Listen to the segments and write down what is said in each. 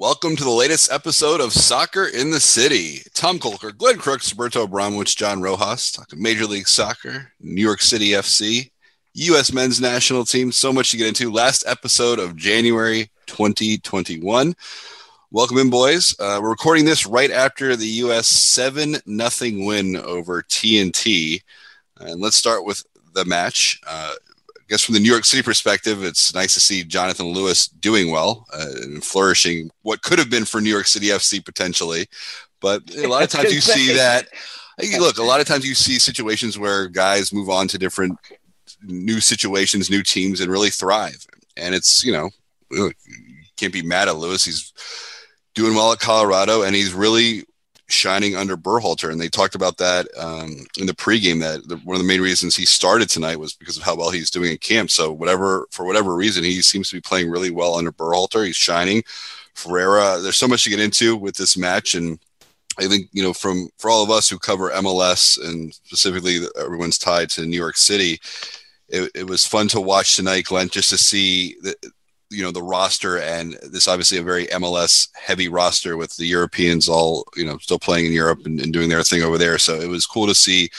Welcome to the latest episode of Soccer in the City. Tom Kolker, Glenn Crooks, Roberto Abramowitz, John Rojas, talking Major League Soccer, New York City FC, U.S. men's national team. So much to get into. Last episode of January 2021. Welcome in, boys. Uh, we're recording this right after the U.S. 7 nothing win over TNT. And let's start with the match. Uh, guess from the New York City perspective, it's nice to see Jonathan Lewis doing well uh, and flourishing. What could have been for New York City FC potentially, but a lot of times you see that. Look, a lot of times you see situations where guys move on to different new situations, new teams, and really thrive. And it's you know you can't be mad at Lewis. He's doing well at Colorado, and he's really shining under Berhalter, and they talked about that um, in the pregame. That the, one of the main reasons he started tonight was because of how well he's doing in camp. So whatever, for whatever reason, he seems to be playing really well under Berhalter. He's shining. Ferreira, there's so much to get into with this match, and I think you know from for all of us who cover MLS and specifically everyone's tied to New York City. It, it was fun to watch tonight, Glenn, just to see you know the roster and this obviously a very MLS heavy roster with the Europeans all you know still playing in Europe and, and doing their thing over there. So it was cool to see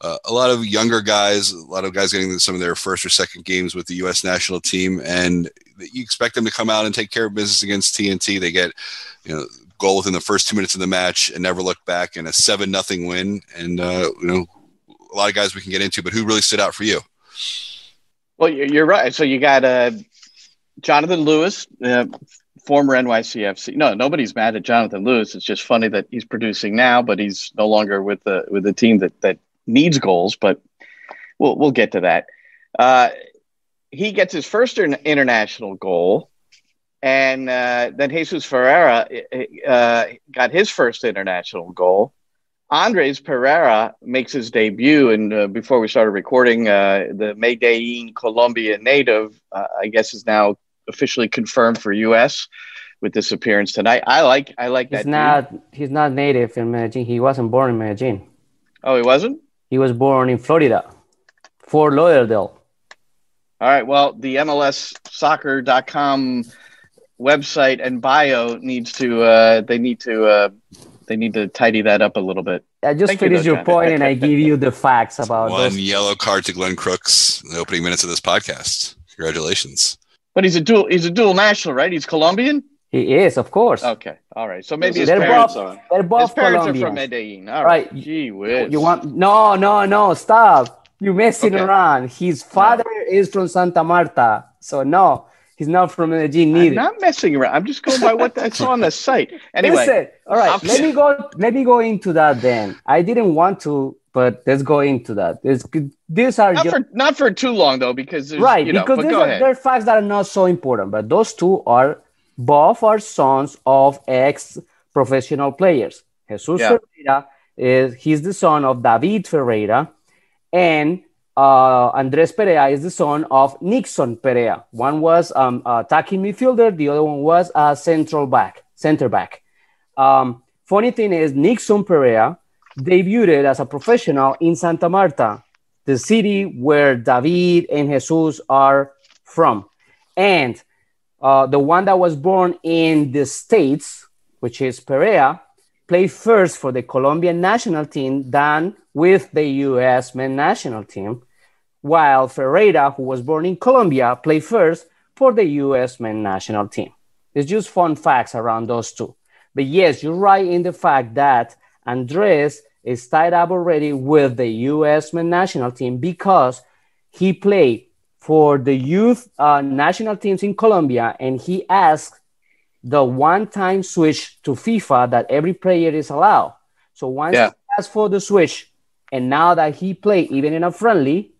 uh, a lot of younger guys, a lot of guys getting some of their first or second games with the U.S. national team, and you expect them to come out and take care of business against TNT. They get you know goal within the first two minutes of the match and never look back and a seven nothing win and uh, you know a lot of guys we can get into but who really stood out for you well you're right so you got uh, Jonathan Lewis, uh, former NYCFC. No, nobody's mad at Jonathan Lewis. It's just funny that he's producing now, but he's no longer with the with the team that that needs goals. But we'll we'll get to that. Uh, he gets his first international goal, and uh, then Jesus Ferreira uh, got his first international goal. Andres Perea makes his debut, and uh, before we started recording, uh, the Medellin, Colombia native, uh, I guess, is now officially confirmed for U.S. with this appearance tonight. I like I like he's that. Not dude. he's not native in Medellin. He wasn't born in Medellin. Oh, he wasn't. He was born in Florida, Fort Lauderdale. All right. Well, the MLSsoccer.com website and bio needs to uh, they need to uh, they need to tidy that up a little bit. I just Thank finished you, your point and I give you the facts about one those. yellow card to Glenn Crooks in the opening minutes of this podcast. Congratulations. But he's a dual he's a dual national, right? He's Colombian. He is, of course. Okay, all right. So maybe his they're parents both, are. They're both his parents Colombians. are from Medellin. All right. right. Gee whiz. You want no, no, no. Stop. You're messing okay. around. His father no. is from Santa Marta, so no, he's not from Medellin neither. I'm not messing around. I'm just going by what I saw on the site. Anyway, Listen, all right. Let me go. Let me go into that then. I didn't want to but let's go into that. It's, these are not, just, for, not for too long though, because right you know, because these are, they're facts that are not so important. But those two are both are sons of ex-professional players. Jesus yeah. Ferreira is he's the son of David Ferreira, and uh, Andres Perea is the son of Nixon Perea. One was um, attacking midfielder, the other one was a central back, center back. Um, funny thing is, Nixon Perea debuted as a professional in Santa Marta, the city where David and Jesus are from. And uh, the one that was born in the States, which is Perea, played first for the Colombian national team than with the US men national team, while Ferreira, who was born in Colombia, played first for the US men national team. It's just fun facts around those two. But yes, you're right in the fact that Andres is tied up already with the U.S. men's national team because he played for the youth uh, national teams in Colombia and he asked the one-time switch to FIFA that every player is allowed. So once Yeah. he asked for the switch, and now that he play even in a friendly,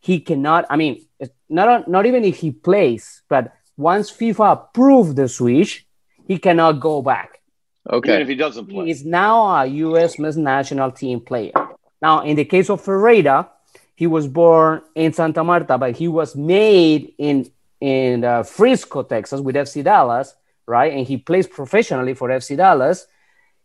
he cannot. I mean, not not even if he plays, but once FIFA approved the switch, he cannot go back. Even Okay. if he doesn't He play. is now a U.S. men's national team player. Now, in the case of Ferreira, he was born in Santa Marta, but he was made in in uh, Frisco, Texas, with FC Dallas, right? And he plays professionally for FC Dallas.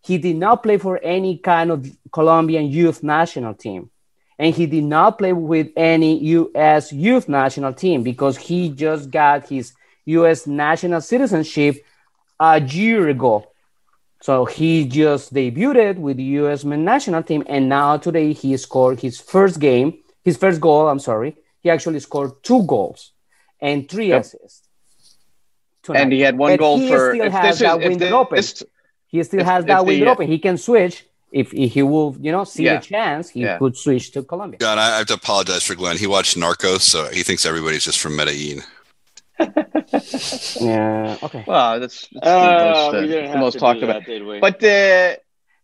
He did not play for any kind of Colombian youth national team, and he did not play with any U.S. youth national team because he just got his U.S. national citizenship a year ago. So he just debuted with the U.S. men's national team, and now today he scored his first game, his first goal. I'm sorry, he actually scored two goals and three Yep. assists. tonight. And he had one But goal he for. still if has this is- that if window open. this- He still if- has that the, window uh, open. He can switch if, if he will, you know, see Yeah. the chance. He Yeah. could switch to Colombia. God, I I have to apologize for Glenn. He watched Narcos, so he thinks everybody's just from Medellin. Yeah. Okay. Well, that's, that's Uh, the most, uh, the most talked about. that, did we? But uh,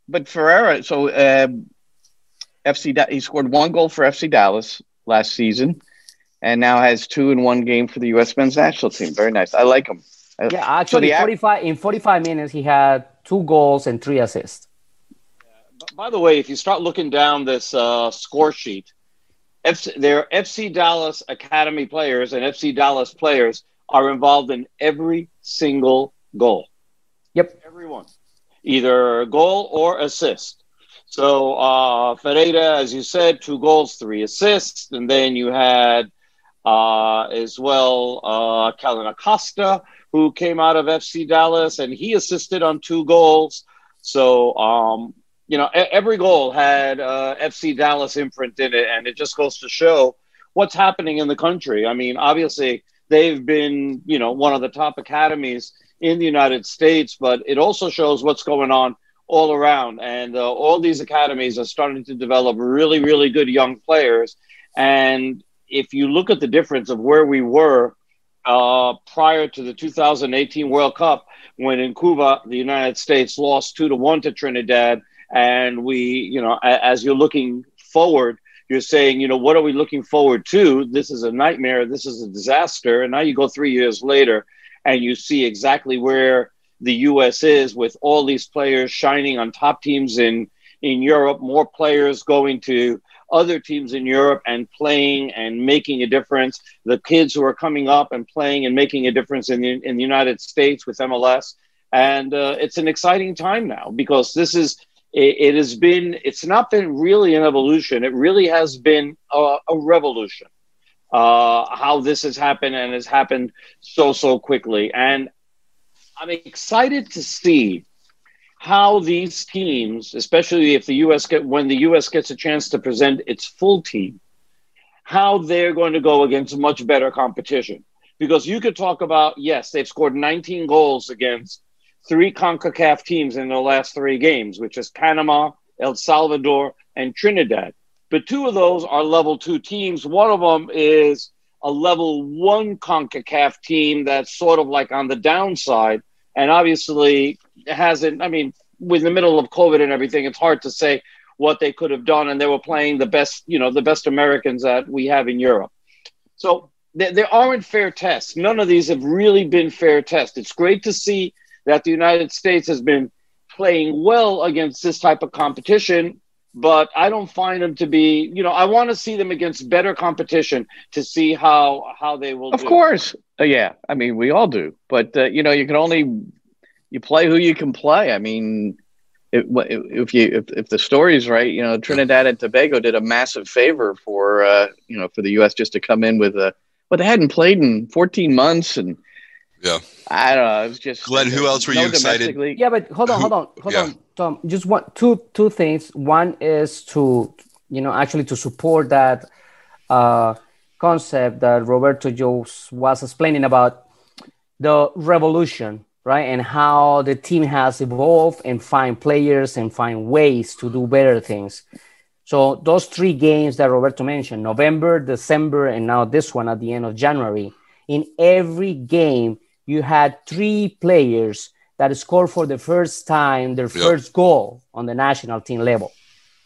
but Ferreira, so um, FC he scored one goal for FC Dallas last season, and now has two in one game for the U.S. men's national team. Very nice. I like him. Uh, Yeah. Actually, the ac- 45 in 45 minutes he had two goals and three assists. By the way, if you start looking down this uh, score sheet, FC, their FC Dallas Academy players and FC Dallas players are involved in every single goal. Yep. Everyone, either goal or assist. So uh, Ferreira, as you said, two goals, three assists, and then you had uh, as well uh, Kellyn Acosta, who came out of FC Dallas, and he assisted on two goals. So um, you know, every goal had uh, FC Dallas imprint in it, and it just goes to show what's happening in the country. I mean, obviously, they've been, you know, one of the top academies in the United States, but it also shows what's going on all around. And uh, all these academies are starting to develop really, really good young players. And if you look at the difference of where we were uh, prior to the 2018 World Cup, when in Cuba, the United States lost two to one to Trinidad and we you know as you're looking forward you're saying you know what are we looking forward to? This is a nightmare. This is a disaster. And now you go three years later and you see exactly where the us is with all these players shining on top teams in in europe more players going to other teams in europe and playing and making a difference. The kids who are coming up and playing and making a difference in the, in the united states with mls and uh, it's an exciting time now because this is it, it has been it's not been really an evolution. It really has been a, a revolution uh, how this has happened and has happened so so quickly. And i'm excited to see how these teams especially if the us get when the us gets a chance to present its full team how they're going to go against much better competition. Because you could talk about yes they've scored 19 goals against three CONCACAF teams in the last three games, which is Panama, El Salvador, and Trinidad. But two of those are level two teams. One of them is a level one CONCACAF team that's sort of like on the downside. And obviously hasn't, I mean, with the middle of COVID and everything, it's hard to say what they could have done. And they were playing the best, you know, the best Americans that we have in Europe. So there, there aren't fair tests. None of these have really been fair tests. It's great to see that the United States has been playing well against this type of competition, but I don't find them to be, you know, I want to see them against better competition to see how how they will Of do. course, Uh, yeah. I mean, we all do, but uh, you know, you can only you play who you can play. I mean, if, if you if, if the story's right, you know, Trinidad and Tobago did a massive favor for uh, you know for the U.S. just to come in with a. But they hadn't played in 14 months, and Yeah. I don't know. It was just Glenn, who else were no you excited? league. Yeah, but hold on, hold on, hold Yeah. on, Tom. Just one, two, two things. One is to, you know, actually to support that uh, concept that Roberto Jose was explaining about the revolution. right? And how the team has evolved and find players and find ways to do better things. So those three games that Roberto mentioned, November, December, and now this one at the end of January, in every game, you had three players that scored for the first time their yep. first goal on the national team level.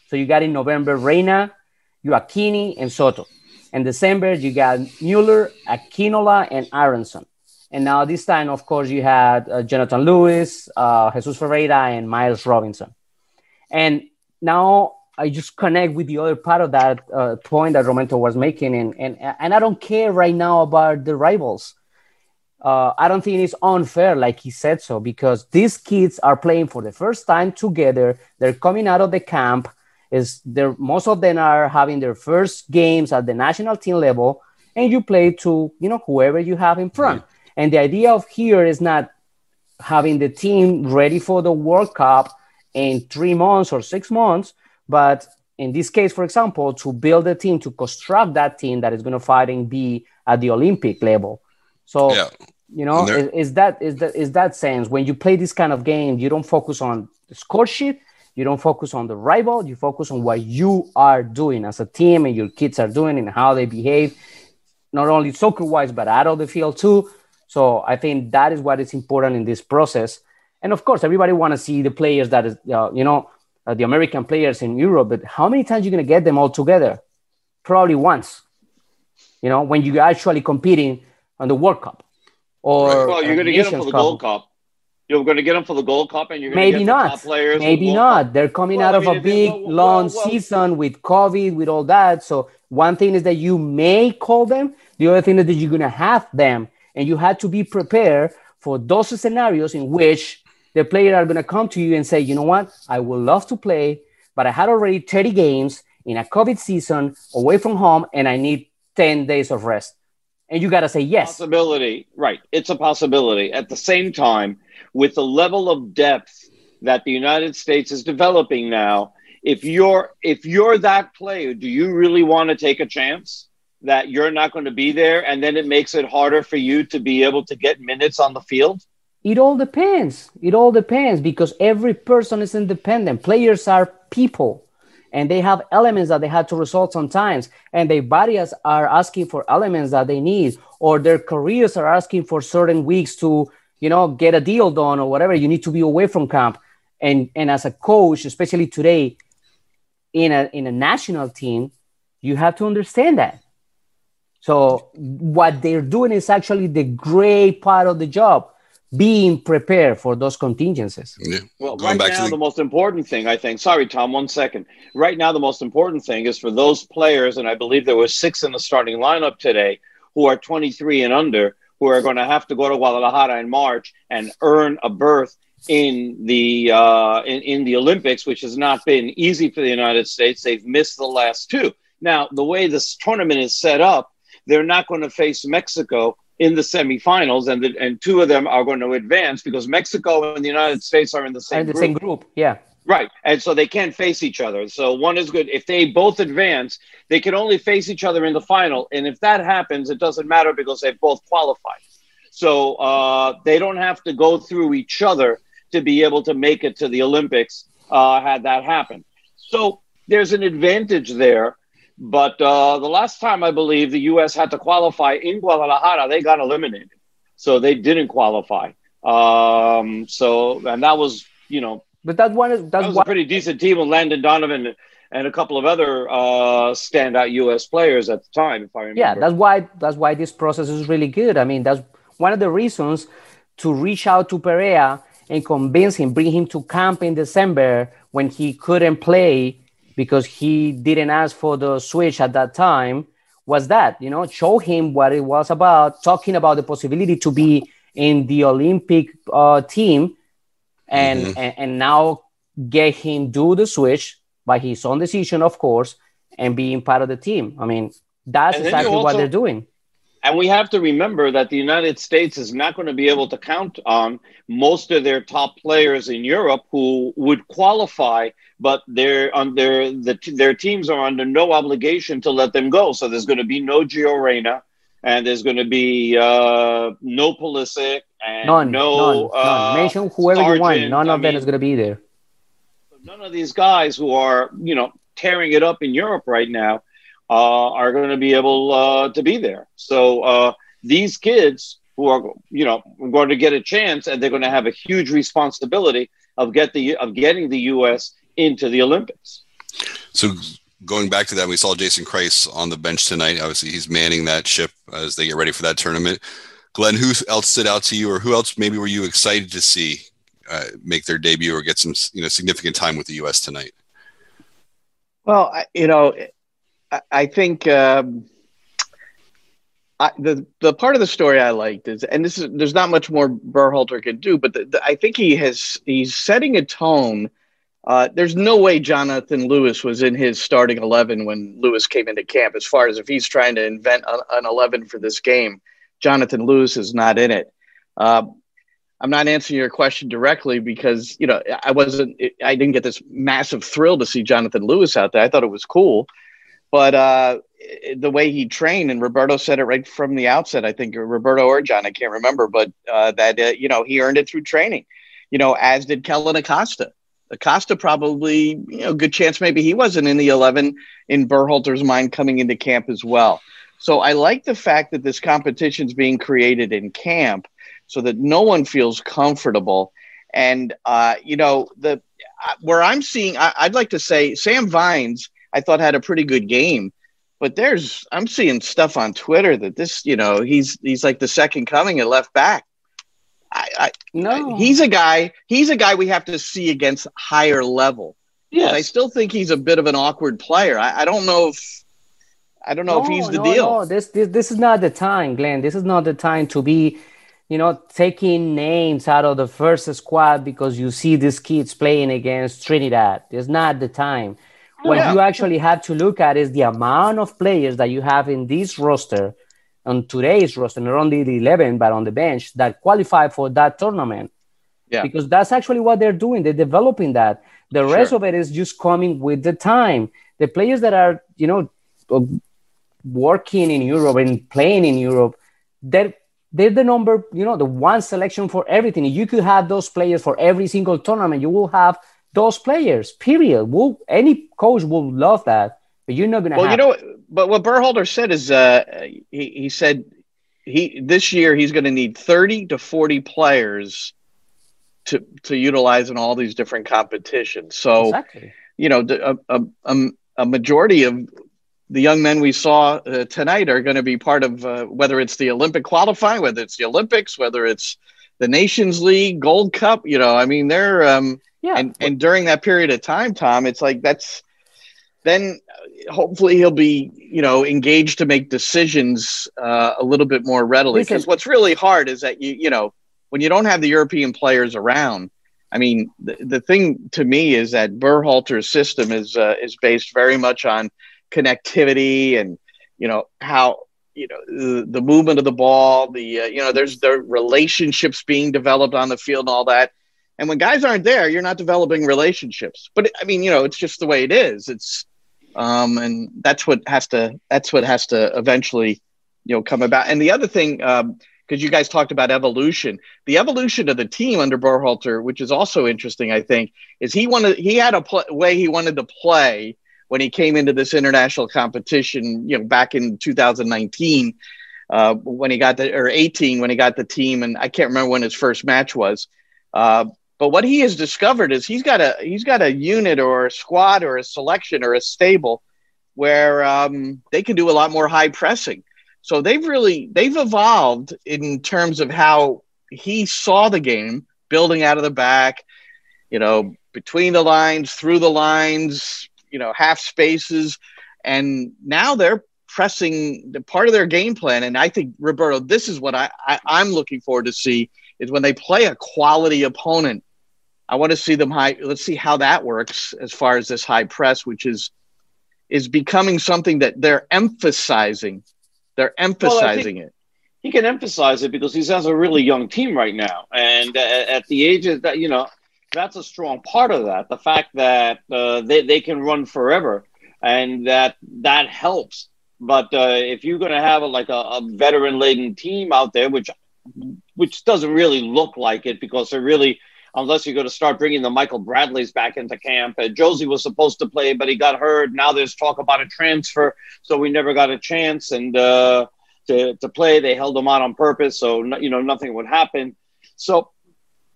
So you got in November Reyna, Gioacchini, and Soto. In December, you got Mueller, Aquinola, and Aronson. And now this time, of course, you had uh, Jonathan Lewis, uh, Jesus Ferreira, and Miles Robinson. And now I just connect with the other part of that uh, point that Roberto was making, and, and and I don't care right now about the rivals. Uh, I don't think it's unfair, like he said so, because these kids are playing for the first time together. They're coming out of the camp. Is there most of them are having their first games at the national team level, and you play to you know whoever you have in front. And the idea of here is not having the team ready for the World Cup in three months or six months, but in this case, for example, to build a team, to construct that team that is going to fight and be at the Olympic level. So, yeah. you know, is, is, that is that is that sense when you play this kind of game, you don't focus on the score sheet, you don't focus on the rival, you focus on what you are doing as a team and your kids are doing and how they behave, not only soccer wise, but out of the field too. So I think that is what is important in this process. And of course, everybody want to see the players that is, uh, you know, uh, the American players in Europe. But how many times you going to get them all together? Probably once. You know, when you actually competing on the World Cup. Or well, you're going to get them for the Gold Cup. You're going to get them for the Gold Cup, and you're going maybe to get not. Maybe not. Cup. They're coming well, out I mean, of a big well, long well, season with COVID, with all that. So one thing is that you may call them. The other thing is that you're going to have them and you had to be prepared for those scenarios in which the players are going to come to you and say, you know what, I would love to play, but I had already 30 games in a COVID season away from home and I need 10 days of rest. And you got to say yes. Possibility, right. It's a possibility. At the same time, with the level of depth that the United States is developing now, if you're if you're that player, do you really want to take a chance? that you're not going to be there and then it makes it harder for you to be able to get minutes on the field? It all depends. It all depends because every person is independent. Players are people and they have elements that they had to resolve sometimes and their bodies are asking for elements that they need or their careers are asking for certain weeks to you know get a deal done or whatever. You need to be away from camp. And and as a coach especially today in a in a national team you have to understand that. So what they're doing is actually the great part of the job, being prepared for those contingencies. Yeah. Well, Going right now, the... the most important thing, I think, sorry, Tom, one second. Right now, the most important thing is for those players, and I believe there were six in the starting lineup today, who are 23 and under, who are going to have to go to Guadalajara in March and earn a berth in the uh, in, in the Olympics, which has not been easy for the United States. They've missed the last two. Now, the way this tournament is set up, they're not going to face Mexico in the semifinals, and the, and two of them are going to advance because Mexico and the United States are in the same the group. same group. Yeah. Right. And so they can't face each other. So one is good. If they both advance, they can only face each other in the final. And if that happens, it doesn't matter because they've both qualified. So uh, they don't have to go through each other to be able to make it to the Olympics uh, had that happen. So there's an advantage there but uh, the last time I believe the U.S. had to qualify in Guadalajara, they got eliminated, so they didn't qualify. Um, so and that was you know, but that one is that was one- a pretty decent team with Landon Donovan and a couple of other uh, standout U.S. players at the time, if I remember. Yeah, that's why that's why this process is really good. I mean, that's one of the reasons to reach out to Perea and convince him, bring him to camp in December when he couldn't play because he didn't ask for the switch at that time was that you know show him what it was about talking about the possibility to be in the olympic uh, team and, mm-hmm. and and now get him do the switch by his own decision of course and being part of the team i mean that's exactly also, what they're doing and we have to remember that the United States is not going to be able to count on most of their top players in Europe who would qualify, but they're their the, their teams are under no obligation to let them go. So there's going to be no Gio Reyna, and there's going to be uh, no Pulisic, and None, no none, uh, none. Mention whoever you want. None I of them is going to be there. none of these guys who are you know tearing it up in Europe right now are going to be able uh, to be there. So uh, these kids who are you know going to get a chance and they're going to have a huge responsibility of get the of getting the U.S. into the Olympics. So going back to that, we saw Jason Kreis on the bench tonight. Obviously, he's manning that ship as they get ready for that tournament. Glenn, who else stood out to you, or who else maybe were you excited to see uh, make their debut or get some you know significant time with the U.S. tonight? Well, I, you know, I, think um, I, the the part of the story I liked is, and this is there's not much more Berhalter can do, but the, the, I think he has he's setting a tone. Uh, there's no way Jonathan Lewis was in his starting eleven when Lewis came into camp. As far as if he's trying to invent an, an eleven for this game, Jonathan Lewis is not in it. Uh, I'm not answering your question directly because you know I wasn't I didn't get this massive thrill to see Jonathan Lewis out there. I thought it was cool, but uh, the way he trained and Roberto said it right from the outset. I think Roberto or John, I can't remember, but uh, that uh, you know he earned it through training. You know, as did Kellyn Acosta. Acosta probably you know good chance maybe he wasn't in the eleven in Berhalter's mind coming into camp as well. So I like the fact that this competition is being created in camp so that no one feels comfortable. And uh, you know, the where I'm seeing, I, I'd like to say Sam Vines, I thought had a pretty good game, but there's I'm seeing stuff on Twitter that this, you know, he's he's like the second coming at left back. I, I No. he's a guy. He's a guy we have to see against higher level. But I still think he's a bit of an awkward player. I, I don't know if I don't know if he's the no, deal. No, this, this this is not the time, Glenn. This is not the time to be, you know, taking names out of the first squad because you see these kids playing against Trinidad. It's not the time. What Yeah. you actually have to look at is the amount of players that you have in this roster, on today's roster, not only the 11, but on the bench that qualify for that tournament. Yeah. Because that's actually what they're doing. They're developing that. The rest of it is just coming with the time. The players that are, you know, uh, working in Europe and playing in Europe, they're they're the number, you know, the one selection for everything. You could have those players for every single tournament. You will have those players. Period. Will any coach will love that, but you're not gonna Well, have. you know, what- but what Berhalter said is, uh, he he said he this year he's going to need thirty to forty players to to utilize in all these different competitions. So exactly. you know, a a, a, a majority of the young men we saw uh, tonight are going to be part of uh, whether it's the Olympic qualifying, whether it's the Olympics, whether it's the Nations League, Gold Cup. You know, I mean, they're um, Yeah. and and during that period of time, Tom, it's like that's then hopefully he'll be you know engaged to make decisions uh, a little bit more readily. Because what's really hard is that you you know when you don't have the European players around. I mean, the, the thing to me is that Berhalter's system is uh, is based very much on connectivity and you know how you know the, the movement of the ball the uh, you know there's the relationships being developed on the field and all that and when guys aren't there you're not developing relationships. But i mean you know it's just the way it is. It's um and that's what has to that's what has to eventually you know come about. And the other thing um because you guys talked about evolution. The evolution of the team under Berhalter, which is also interesting i think is he wanted he had a pl- way he wanted to play when he came into this international competition, you know, back in 2019, uh, when he got the or 18 when he got the team, and I can't remember when his first match was. Uh, but what he has discovered is he's got a he's got a unit or a squad or a selection or a stable where um, they can do a lot more high pressing. So they've really they've evolved in terms of how he saw the game, building out of the back, you know, between the lines, through the lines, you know, half spaces, and now they're pressing the part of their game plan. And I think Roberto, this is what I, I I'm looking forward to see is when they play a quality opponent. I want to see them high. Let's see how that works as far as this high press, which is is becoming something that they're emphasizing. They're emphasizing it. he can emphasize it because he has a really young team right now, and uh, at the age of that, you know, that's a strong part of that. The fact that uh, they they can run forever, and that that helps. But uh, if you're going to have a, like a, a veteran laden team out there, which which doesn't really look like it because they're really unless you're going to start bringing the Michael Bradleys back into camp. And Josie was supposed to play, but he got hurt. Now there's talk about a transfer, so we never got a chance and uh, to to play. They held him out on purpose, so you know nothing would happen. So.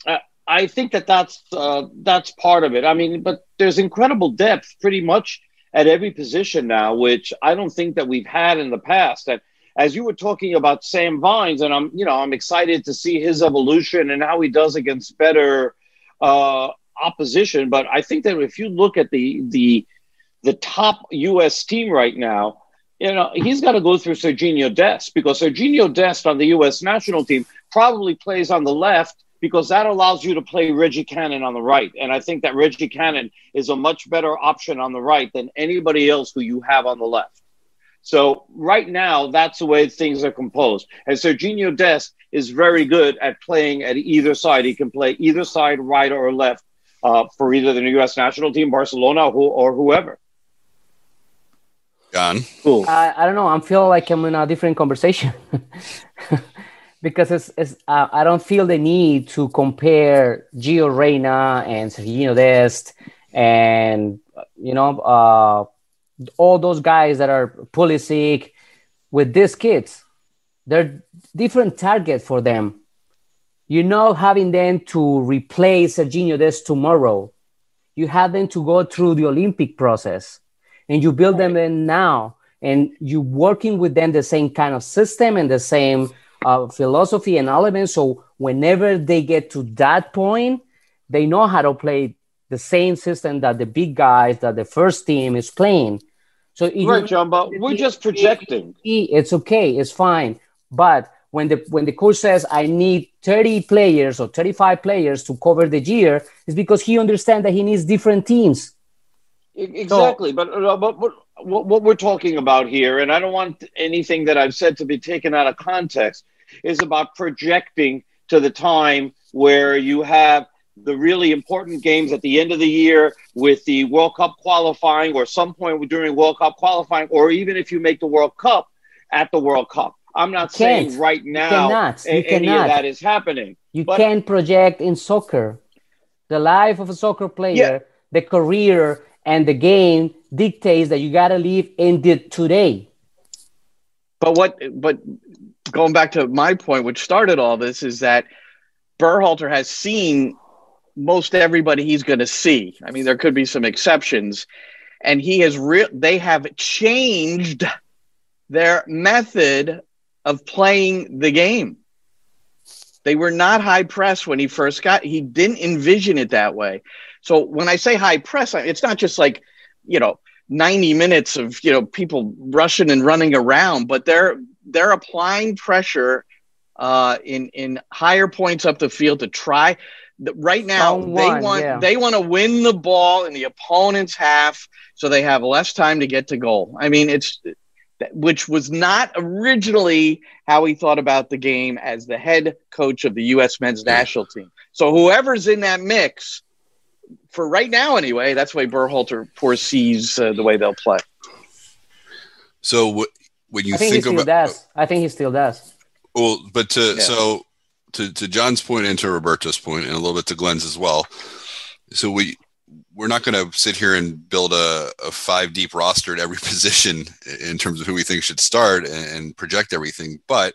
Uh, I think that that's uh, that's part of it. I mean, but there's incredible depth pretty much at every position now, which I don't think that we've had in the past. As you were talking about Sam Vines, and I'm you know I'm excited to see his evolution and how he does against better uh, opposition. But I think that if you look at the the the top U.S. team right now, you know he's got to go through Serginho Dest because Serginho Dest on the U.S. national team probably plays on the left because that allows you to play Reggie Cannon on the right. And I think that Reggie Cannon is a much better option on the right than anybody else who you have on the left. So right now, that's the way things are composed. And Serginho Dest is very good at playing at either side. He can play either side, right or left, uh, for either the U.S. national team, Barcelona, or, or whoever. John, cool. I, I don't know. I'm feeling like I'm in a different conversation because it's, it's uh, I don't feel the need to compare Gio Reyna and Serginho Dest and you know. All those guys that are Pulisic with these kids. They're different target for them. You know, having them to replace Serginho Dest tomorrow, you have them to go through the Olympic process, and you build them in now, and you working with them the same kind of system and the same uh, philosophy and elements. So whenever they get to that point, they know how to play the same system that the big guys that the first team is playing. So right, John, but we're just projecting. It's okay, it's fine. But when the when the coach says I need 30 players or 35 players to cover the year, it's because he understands that he needs different teams. Exactly, so, but, uh, but, but what, what we're talking about here, and I don't want anything that I've said to be taken out of context, is about projecting to the time where you have the really important games at the end of the year with the World Cup qualifying or some point during World Cup qualifying, or even if you make the World Cup at the World Cup. I'm not saying right now you any cannot. of that is happening. You but, can project in soccer. The life of a soccer player, yeah. the career and the game dictates that you got to live in the today. But what but going back to my point which started all this is that Berhalter has seen most everybody he's going to see. I mean, there could be some exceptions, and he has real. They have changed their method of playing the game. They were not high press when he first got. He didn't envision it that way. So when I say high press, it's not just like you know 90 minutes of you know people rushing and running around, but they're they're applying pressure uh, in in higher points up the field to try right now they want yeah. they want to win the ball in the opponent's half so they have less time to get to goal. I mean, it's which was not originally how he thought about the game as the head coach of the U.S. men's national team. So whoever's in that mix, for right now anyway, that's why Berhalter foresees uh, the way they'll play. So w- when you I think, think he still about, does. I think he still does. Well, but to yeah. so to, to John's point and to Roberto's point, and a little bit to Glenn's as well. So we we're not going to sit here and build a, a, five deep roster at every position in terms of who we think should start and, and, project everything. But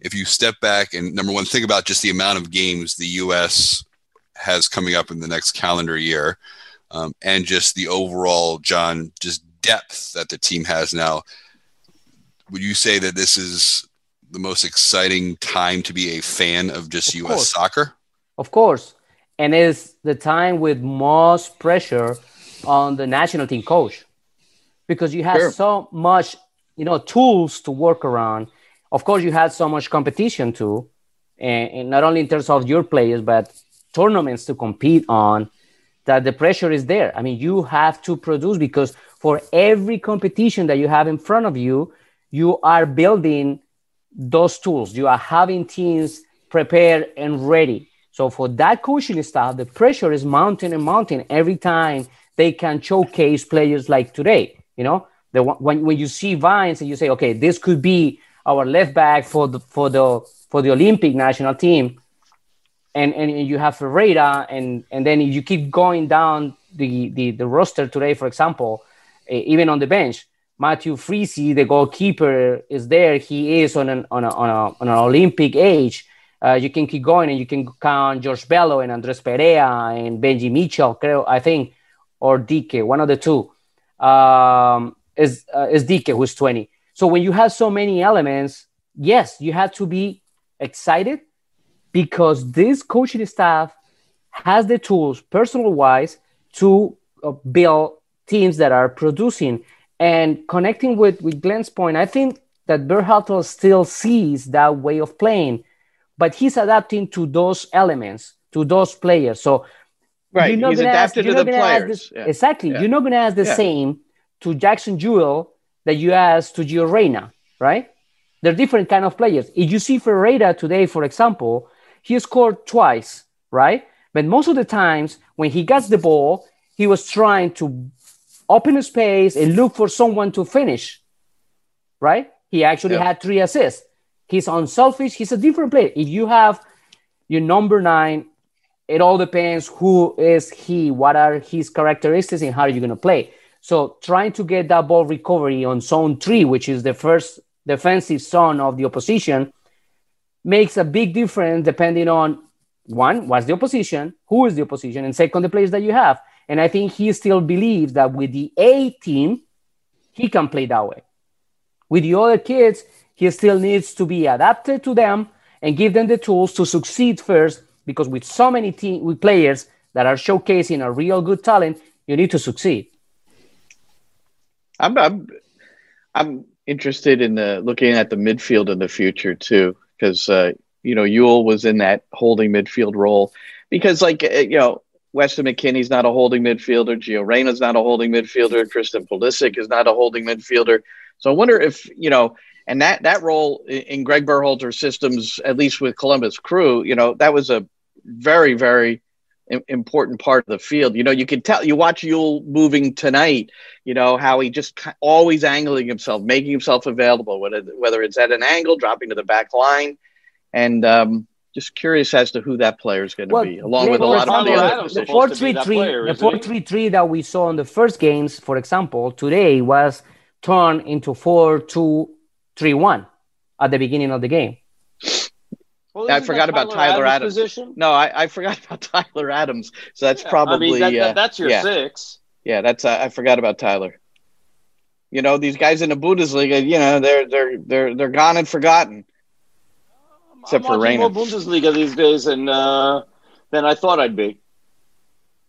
if you step back and number one, think about just the amount of games the U.S. has coming up in the next calendar year, um, and just the overall, John, just depth that the team has now. Would you say that this is the most exciting time to be a fan of just of U.S. Course. soccer? Of course, and it's the time with most pressure on the national team coach because you have sure. so much, you know, tools to work around. Of course, you had so much competition too, and, and not only in terms of your players, but tournaments to compete on. That the pressure is there. I mean, you have to produce because for every competition that you have in front of you, you are building those tools. You are having teams prepared and ready. So for that coaching staff, the pressure is mounting and mounting every time they can showcase players like today. You know, the when when you see Vines and you say, okay, this could be our left back for the for the for the Olympic national team, and and you have Ferreira, and and then you keep going down the the, the roster today, for example, even on the bench, Matthew Freese, the goalkeeper, is there. He is on an on a, on, a, on an Olympic age. Uh, you can keep going, and you can count George Bello and Andres Perea and Benji Michel, I think, or Dike, one of the two. Um, is uh, is Dike who's 20. So when you have so many elements, yes, you have to be excited because this coaching staff has the tools, personal wise, to uh, build teams that are producing and connecting with with Glenn's point. I think that Berhalter still sees that way of playing, but he's adapting to those elements, to those players. So right, you're not he's adapted ask, to the players. Yeah. Exactly, yeah. you're not going to ask the yeah. same to Jackson Yueill that you ask to Gio Reyna, right? They're different kind of players. If you see Ferreira today, for example, he scored twice, right? But most of the times when he gets the ball, he was trying to open a space and look for someone to finish, right? He actually had three assists. He's unselfish. He's a different player. If you have your number nine, it all depends who is he, what are his characteristics, and how are you going to play. So trying to get that ball recovery on zone three, which is the first defensive zone of the opposition, makes a big difference depending on one, what's the opposition, who is the opposition, and second, the players that you have. And I think he still believes that with the A team, he can play that way. With the other kids, he still needs to be adapted to them and give them the tools to succeed first. Because with so many team with players that are showcasing a real good talent, you need to succeed. I'm I'm, I'm interested in the looking at the midfield in the future too, because uh, you know Yueill was in that holding midfield role. Because like uh, you know Weston McKennie's not a holding midfielder, Gio Reyna's not a holding midfielder, Christian Pulisic is not a holding midfielder. So I wonder if you know, and that that role in Greg Berhalter's systems, at least with Columbus Crew, you know, that was a very very important part of the field. You know, you can tell you watch Yueill moving tonight. You know how he just always angling himself, making himself available, whether whether it's at an angle, dropping to the back line, and um, just curious as to who that player is going to well, be, along with a lot of the other. The four three three, the four three three that we saw in the first games, for example, today was turned into four two three one at the beginning of the game. Well, I forgot about Tyler Adams. Adams. No, I, I, forgot about Tyler Adams. So that's yeah, probably I mean, that, that, that's your yeah. six. Yeah, that's uh, I forgot about Tyler. You know, these guys in the Bundesliga, you know, they're they're they're they're gone and forgotten. Except I'm for Reyna. more Bundesliga these days than uh, than I thought I'd be.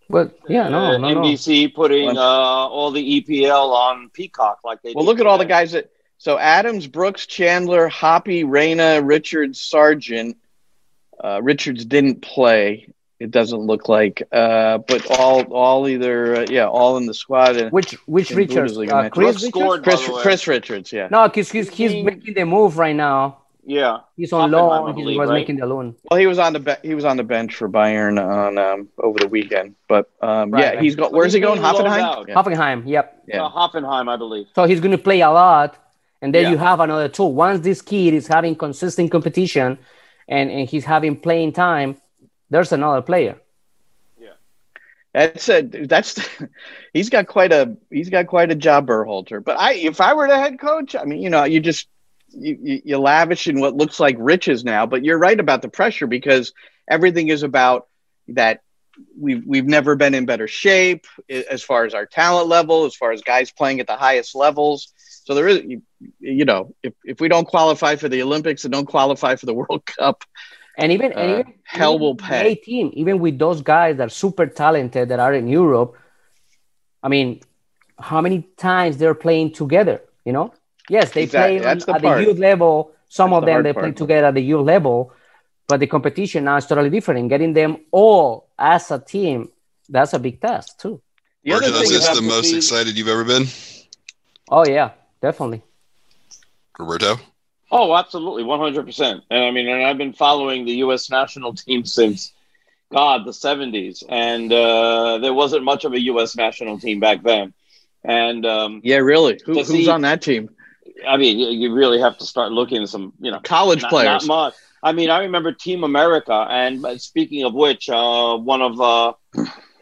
But yeah, no, uh, no NBC no. putting uh, all the EPL on Peacock like they. Well, look at all the guys that so Adams, Brooks, Chandler, Hoppe, Reyna, Richards, Sargent. Uh, Richards didn't play. It doesn't look like, uh, but all all either uh, yeah, all in the squad. And, which which Richards? Uh, Chris, Richards? Chris, Chris Richards, yeah. No, because he's, he's making the move right now. Yeah, he's on loan. He was right? making the loan. Well, he was on the be- he was on the bench for Bayern on um, over the weekend. But um, right, yeah, he's going. Where's he going? Hoffenheim. Yeah. Hoffenheim. Yep. Yeah. Uh, Hoffenheim, I believe. So he's going to play a lot and then yeah. you have another tool. Once this kid is having consistent competition and, and he's having playing time, there's another player. Yeah. That's a that's he's got quite a he's got quite a job Berhalter. But I if I were the head coach, I mean, you know, you just you, you, lavish in what looks like riches now, but you're right about the pressure because everything is about that we've we've never been in better shape as far as our talent level, as far as guys playing at the highest levels. So there is, you, you know, if, if we don't qualify for the Olympics and don't qualify for the World Cup, and even, uh, and even hell even will pay. Team, even with those guys that are super talented that are in Europe, I mean, how many times they're playing together? You know, yes, they exactly. play on, the at part. the youth level. Some That's of the them they part. play together at the youth level, but the competition now is totally different. And getting them all as a team, that's a big task too. The other thing is the most see... excited you've ever been. Oh yeah, definitely. Roberto? Oh, absolutely, one hundred percent. And I mean, and I've been following the U.S. national team since God the seventies, and uh, there wasn't much of a U.S. national team back then. And um, yeah, really, Who, who's see, on that team? I mean, you really have to start looking at some, you know, college not, players. Not much. I mean, I remember Team America, and speaking of which, uh, one of uh,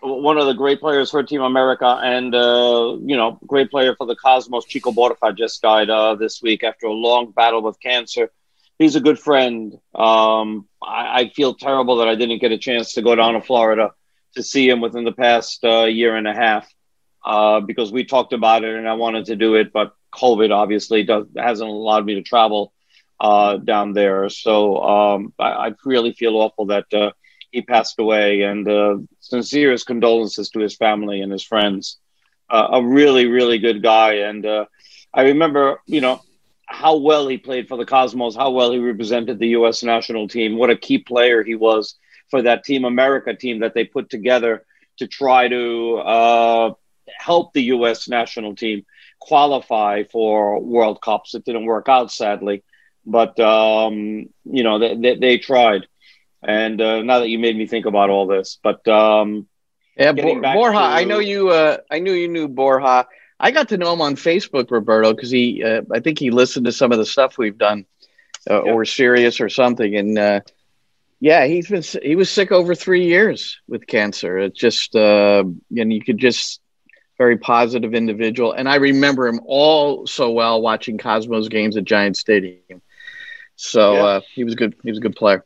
one of the great players for Team America, and uh, you know, great player for the Cosmos, Chico Borja, just died uh, this week after a long battle with cancer. He's a good friend. Um, I, I, feel terrible that I didn't get a chance to go down to Florida to see him within the past uh, year and a half uh, because we talked about it and I wanted to do it, but COVID obviously does, hasn't allowed me to travel uh, down there. So um, I, I, really feel awful that uh, he passed away, and uh, sincerest condolences to his family and his friends. Uh, a really, really good guy, and uh, I remember, you know, how well he played for the Cosmos, how well he represented the U.S. national team, what a key player he was for that Team America team that they put together to try to uh, help the U.S. national team qualify for World Cups. It didn't work out, sadly, but um, you know they, they, they tried. And uh, now that you made me think about all this, but um, yeah, Bo- Borja, to... I know you. Uh, I knew you knew Borja. I got to know him on Facebook, Roberto, because he. Uh, I think he listened to some of the stuff we've done, uh, yeah. or Sirius or something, and uh, yeah, he's been. He was sick over three years with cancer. It's just, uh, and you could just very positive individual. And I remember him all so well watching Cosmos games at Giant Stadium. So yeah. uh, he was good. He was a good player.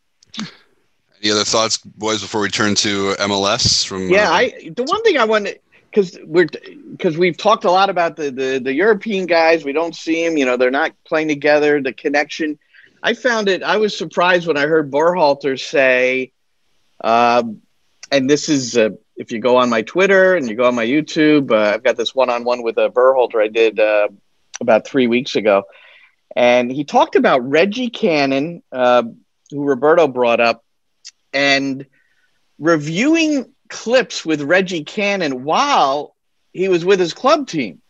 Any other thoughts, boys, before we turn to MLS? From yeah, uh, I the one thing I want because we're because we've talked a lot about the, the the European guys. We don't see them. You know, they're not playing together. The connection. I found it. I was surprised when I heard Berhalter say, um, and this is uh, if you go on my Twitter and you go on my YouTube, uh, I've got this one-on-one with a uh, Berhalter I did uh, about three weeks ago, and he talked about Reggie Cannon, uh, who Roberto brought up, and reviewing clips with Reggie Cannon while he was with his club team.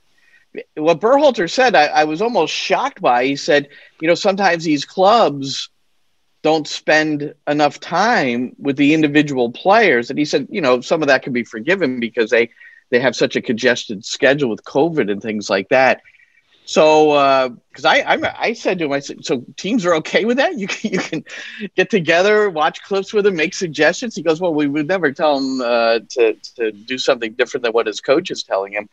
What Berhalter said, I, I was almost shocked by. He said, you know, sometimes these clubs don't spend enough time with the individual players. And he said, you know, some of that can be forgiven because they they have such a congested schedule with COVID and things like that. So, because uh, I, I, I said to him, I said, so teams are okay with that? You can, you can get together, watch clips with him, make suggestions. He goes, well, we would never tell him uh, to to do something different than what his coach is telling him.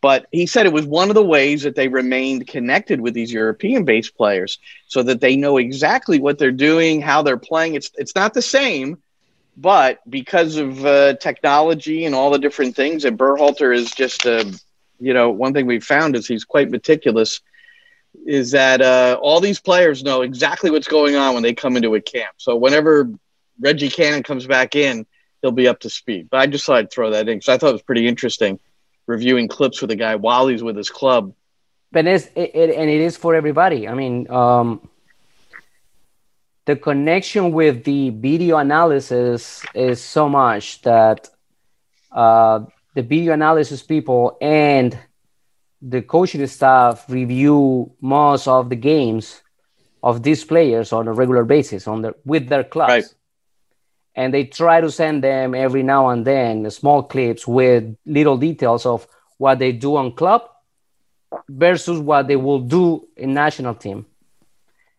But he said it was one of the ways that they remained connected with these European based players so that they know exactly what they're doing, how they're playing. It's, it's not the same, but because of uh, technology and all the different things, and Berhalter is just, uh, you know, one thing we've found is he's quite meticulous. Is that uh, all these players know exactly what's going on when they come into a camp. So whenever Reggie Cannon comes back in, he'll be up to speed. But I just thought I'd throw that in because I thought it was pretty interesting reviewing clips with a guy while he's with his club. But it's, it, it and it is for everybody. I mean, um, the connection with the video analysis is so much that uh, the video analysis people and the coaching staff review most of the games of these players on a regular basis on their with their clubs. Right and they try to send them every now and then small clips with little details of what they do on club versus what they will do in national team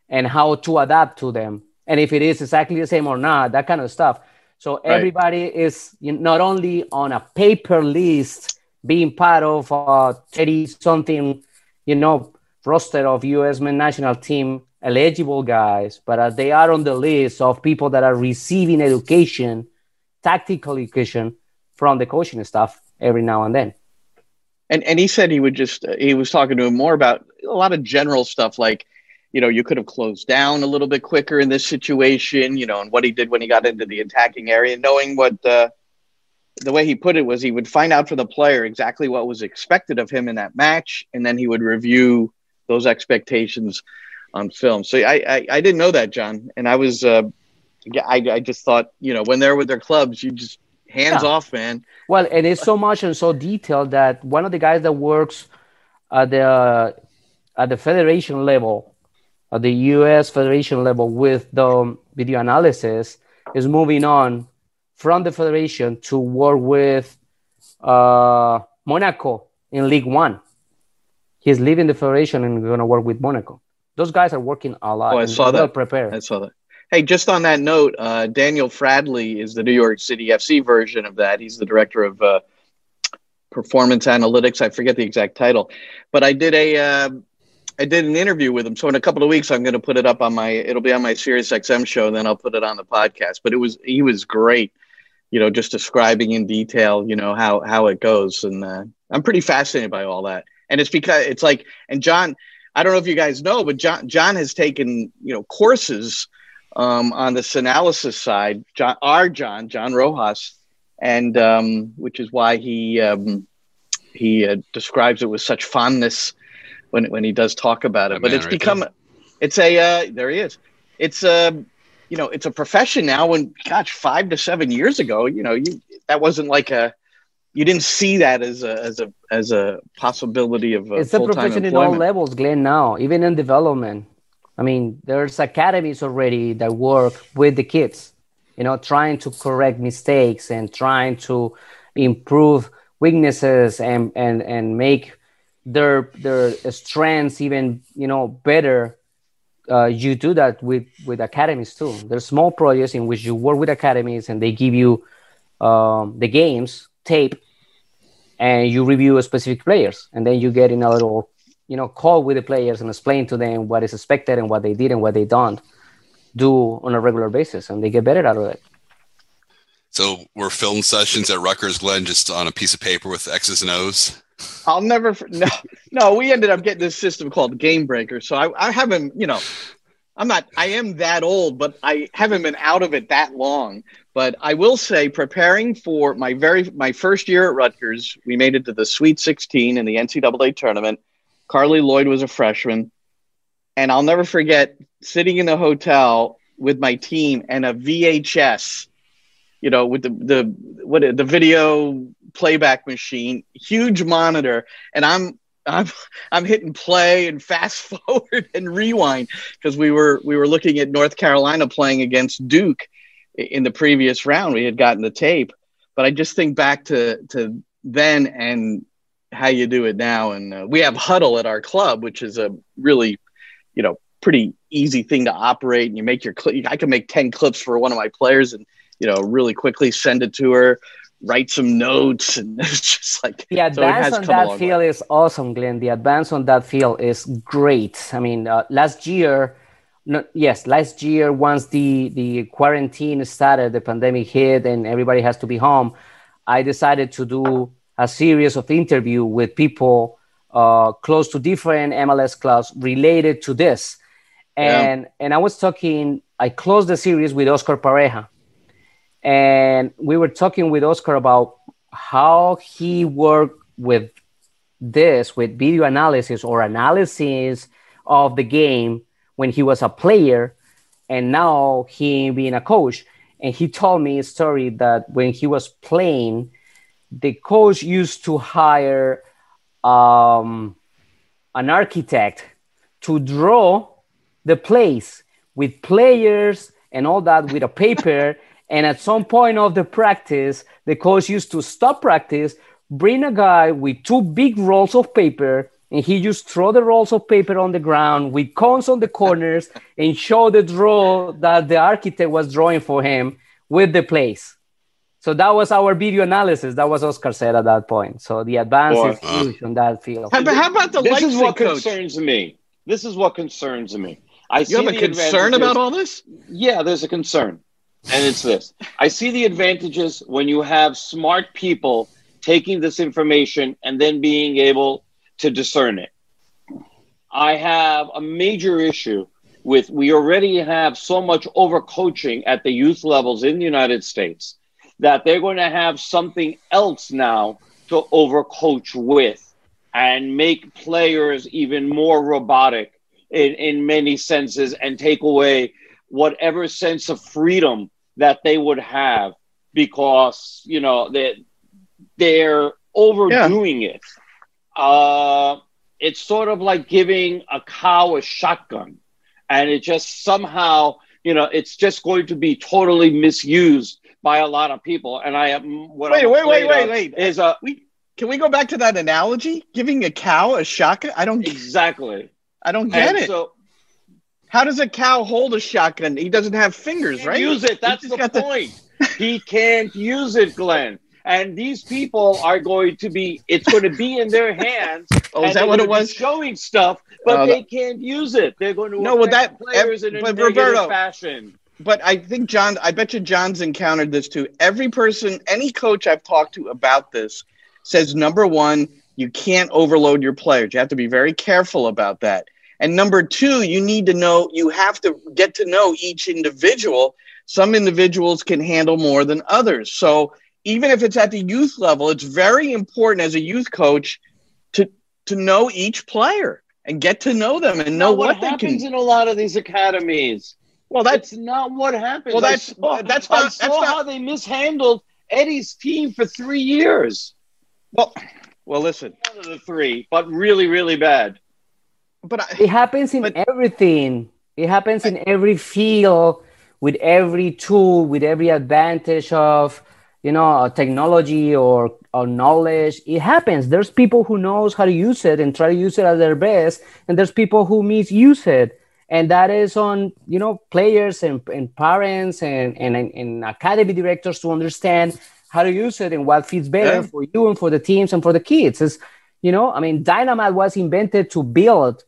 and how to adapt to them and if it is exactly the same or not that kind of stuff so right. everybody is not only on a paper list being part of a 30 something you know roster of us men national team eligible guys, but uh, they are on the list of people that are receiving education, tactical education from the coaching staff every now and then. And and he said he would just uh, he was talking to him more about a lot of general stuff like you know you could have closed down a little bit quicker in this situation you know and what he did when he got into the attacking area knowing what uh, the way he put it was he would find out from the player exactly what was expected of him in that match and then he would review those expectations on film. So I, I, I didn't know that, John, and I was uh, I, I just thought you know when they're with their clubs, you just hands yeah. off, man. Well, and it's so much and so detailed that one of the guys that works at the at the federation level, at the U.S. federation level with the video analysis, is moving on from the federation to work with uh, Monaco in League One. He's leaving the federation and going to work with Monaco those guys are working a lot. Oh, I saw that. Prepared. I saw that. Hey, just on that note, uh, Daniel Fradley is the New York City FC version of that. He's the director of uh, performance analytics. I forget the exact title, but I did a uh, I did an interview with him. So in a couple of weeks, I'm going to put it up on my it'll be on my Sirius XM show, and then I'll put it on the podcast. But it was he was great, you know, just describing in detail, you know how how it goes, and uh, I'm pretty fascinated by all that. And it's because it's like, and John, I don't know if you guys know, but John John has taken you know courses um, on this analysis side. John, our John, John Rojas, and um, which is why he um, he uh, describes it with such fondness when when he does talk about it. That but it's right become it's a uh, there he is. It's a you know it's a profession now. When gosh, five to seven years ago, you know you that wasn't like a you didn't see that as a as a as a possibility of a it's a profession in all levels, Glenn. Now, even in development, I mean, there's academies already that work with the kids, you know, trying to correct mistakes and trying to improve weaknesses and and and make their their strengths even you know better. Uh, you do that with with academies too. There's small projects in which you work with academies and they give you um, the games tape and you review specific players and then you get in a little you know call with the players and explain to them what is expected and what they did and what they don't do on a regular basis and they get better out of it So we're film sessions at Rutgers Glen just on a piece of paper with X's and O's. I'll never f- no no. We ended up getting this system called Game Breaker. So I, I haven't you know I'm not I am that old, but I haven't been out of it that long. But I will say, preparing for my very my first year at Rutgers, we made it to the Sweet 16 in the NCAA tournament. Carli Lloyd was a freshman, and I'll never forget sitting in the hotel with my team and a VHS, you know, with the the what the video playback machine, huge monitor, and I'm I'm I'm hitting play and fast forward and rewind because we were we were looking at North Carolina playing against Duke in the previous round. We had gotten the tape, but I just think back to to then and how you do it now. And uh, we have Hudl at our club, which is a really, you know, pretty easy thing to operate. And you make your clip. I can make ten clips for one of my players, and you know, really quickly send it to her. Write some notes, and it's just like the so advance has on that field way. is awesome glenn the advance on that field is great i mean uh, last year no, yes last year once the the quarantine started the pandemic hit and everybody has to be home i decided to do a series of interview with people uh, close to different mls clubs related to this Yeah. and and i was talking i closed the series with oscar pareja and we were talking with oscar about how he worked with this with video analysis or analysis of the game when he was a player and now he being a coach. And he told me a story that when he was playing the coach used to hire um, an architect to draw the place with players and all that with a paper. And at some point of the practice the coach used to stop practice bring a guy with two big rolls of paper and he just throw the rolls of paper on the ground with cones on the corners and show the draw that the architect was drawing for him with the place so that was our video analysis that was oscar said at that point so the advance Boy. is huge on that field How, about- how about the this is what coach? concerns me. This is what concerns me. I You see have a concern about all this? Yeah, there's a concern. And it's this I see the advantages when you have smart people taking this information and then being able to discern it. I have a major issue with we already have so much overcoaching at the youth levels in the United States that they're going to have something else now to overcoach with and make players even more robotic in, in many senses and take away whatever sense of freedom that they would have because you know they they're overdoing it uh it's sort of like giving a cow a shotgun and it just somehow you know it's just going to be totally misused by a lot of people and i am what Wait, I'm wait, wait, wait, wait. is a We can we go back to that analogy? Giving a cow a shotgun? I don't exactly I don't get and it. so How does a cow hold a shotgun? He doesn't have fingers, right? use it. That's the point. he can't use it, Glenn. And these people are going to be. It's going to be in their hands. Oh, is that what it was? Showing stuff, but Oh, they can't use it. They're going to No, well, that- players in a but Roberto- fashion. But I think John, I bet you John's encountered this too. Every person, any coach I've talked to about this says number one, you can't overload your players. You have to be very careful about that. And number two, you need to know, you have to get to know each individual. Some individuals can handle more than others. So even if it's at the youth level, it's very important as a youth coach to to know each player and get to know them and know Not what, they happens can. in a lot of these academies. Well, that's That's not what happens. Well, I that's- saw, that's I saw that's not- how they mishandled Eddie's team for three years. well. Well, listen, One of the three, but really, really bad. but I, It happens in But- everything. It happens in every field, with every tool, with every advantage of you know technology or or knowledge. It happens. There's people who knows how to use it and try to use it at their best, and there's people who misuse it. And that is on you know players and, and parents and, and and academy directors to understand how to use it and what fits better Yeah. for you and for the teams and for the kids. It's, you know, I mean, dynamite was invented to build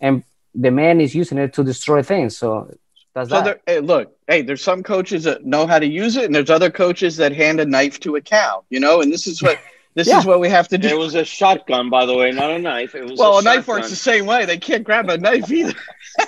and the man is using it to destroy things. So that's so that. there, hey, look, hey, there's some coaches that know how to use it, and there's other coaches that hand a knife to a cow. You know, and this is what this Yeah. is what we have to do. It was a shotgun, by the way, not a knife. It was well, a, a knife works the same way. They can't grab a knife either.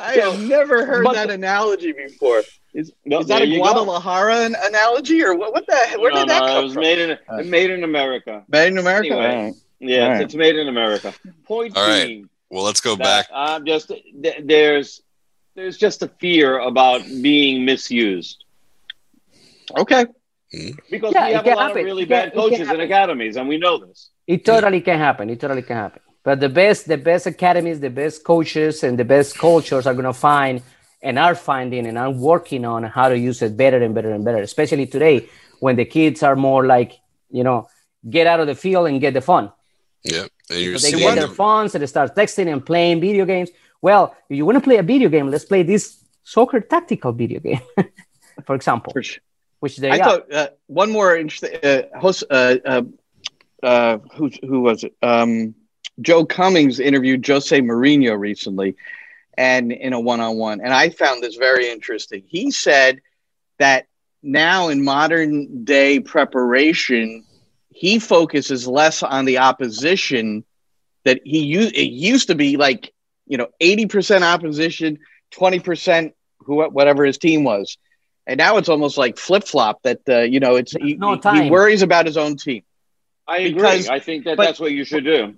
I have never heard but- that analogy before. Is, No, is that a you go. Guadalajara analogy or what? What the? Hell where no, did that no, come it was from? made in it made in America. Made in America. Anyway. All right. Yeah, All right. it's made in America. Point All right. Being, Well, let's go back. I'm just th- there's there's just a fear about being misused Okay. Hmm? because Yeah, we have a lot happen. of really bad it can coaches in happen. academies, and we know this. It totally can happen. It totally can happen. But the best, the best academies, the best coaches, and the best cultures are gonna find and are finding and are working on how to use it better and better and better. Especially today, when the kids are more like, you know, get out of the field and get the fun. Yeah, and you're So they get their them. phones and they start texting and playing video games. Well, if you want to play a video game, let's play this soccer tactical video game, for example, For sure. which they I got. thought uh, one more interesting uh, host. Uh, uh, uh, who who was it? Um, Joe Cummings interviewed Jose Mourinho recently, and in a one-on-one, and I found this very interesting. He said that now in modern day preparation, he focuses less on the opposition. That he used it used to be like you know eighty percent opposition, twenty percent who whatever his team was. And now it's almost like flip flop that uh, you know it's he, no he- worries about his own team. I agree. I think that but- that's what you should do.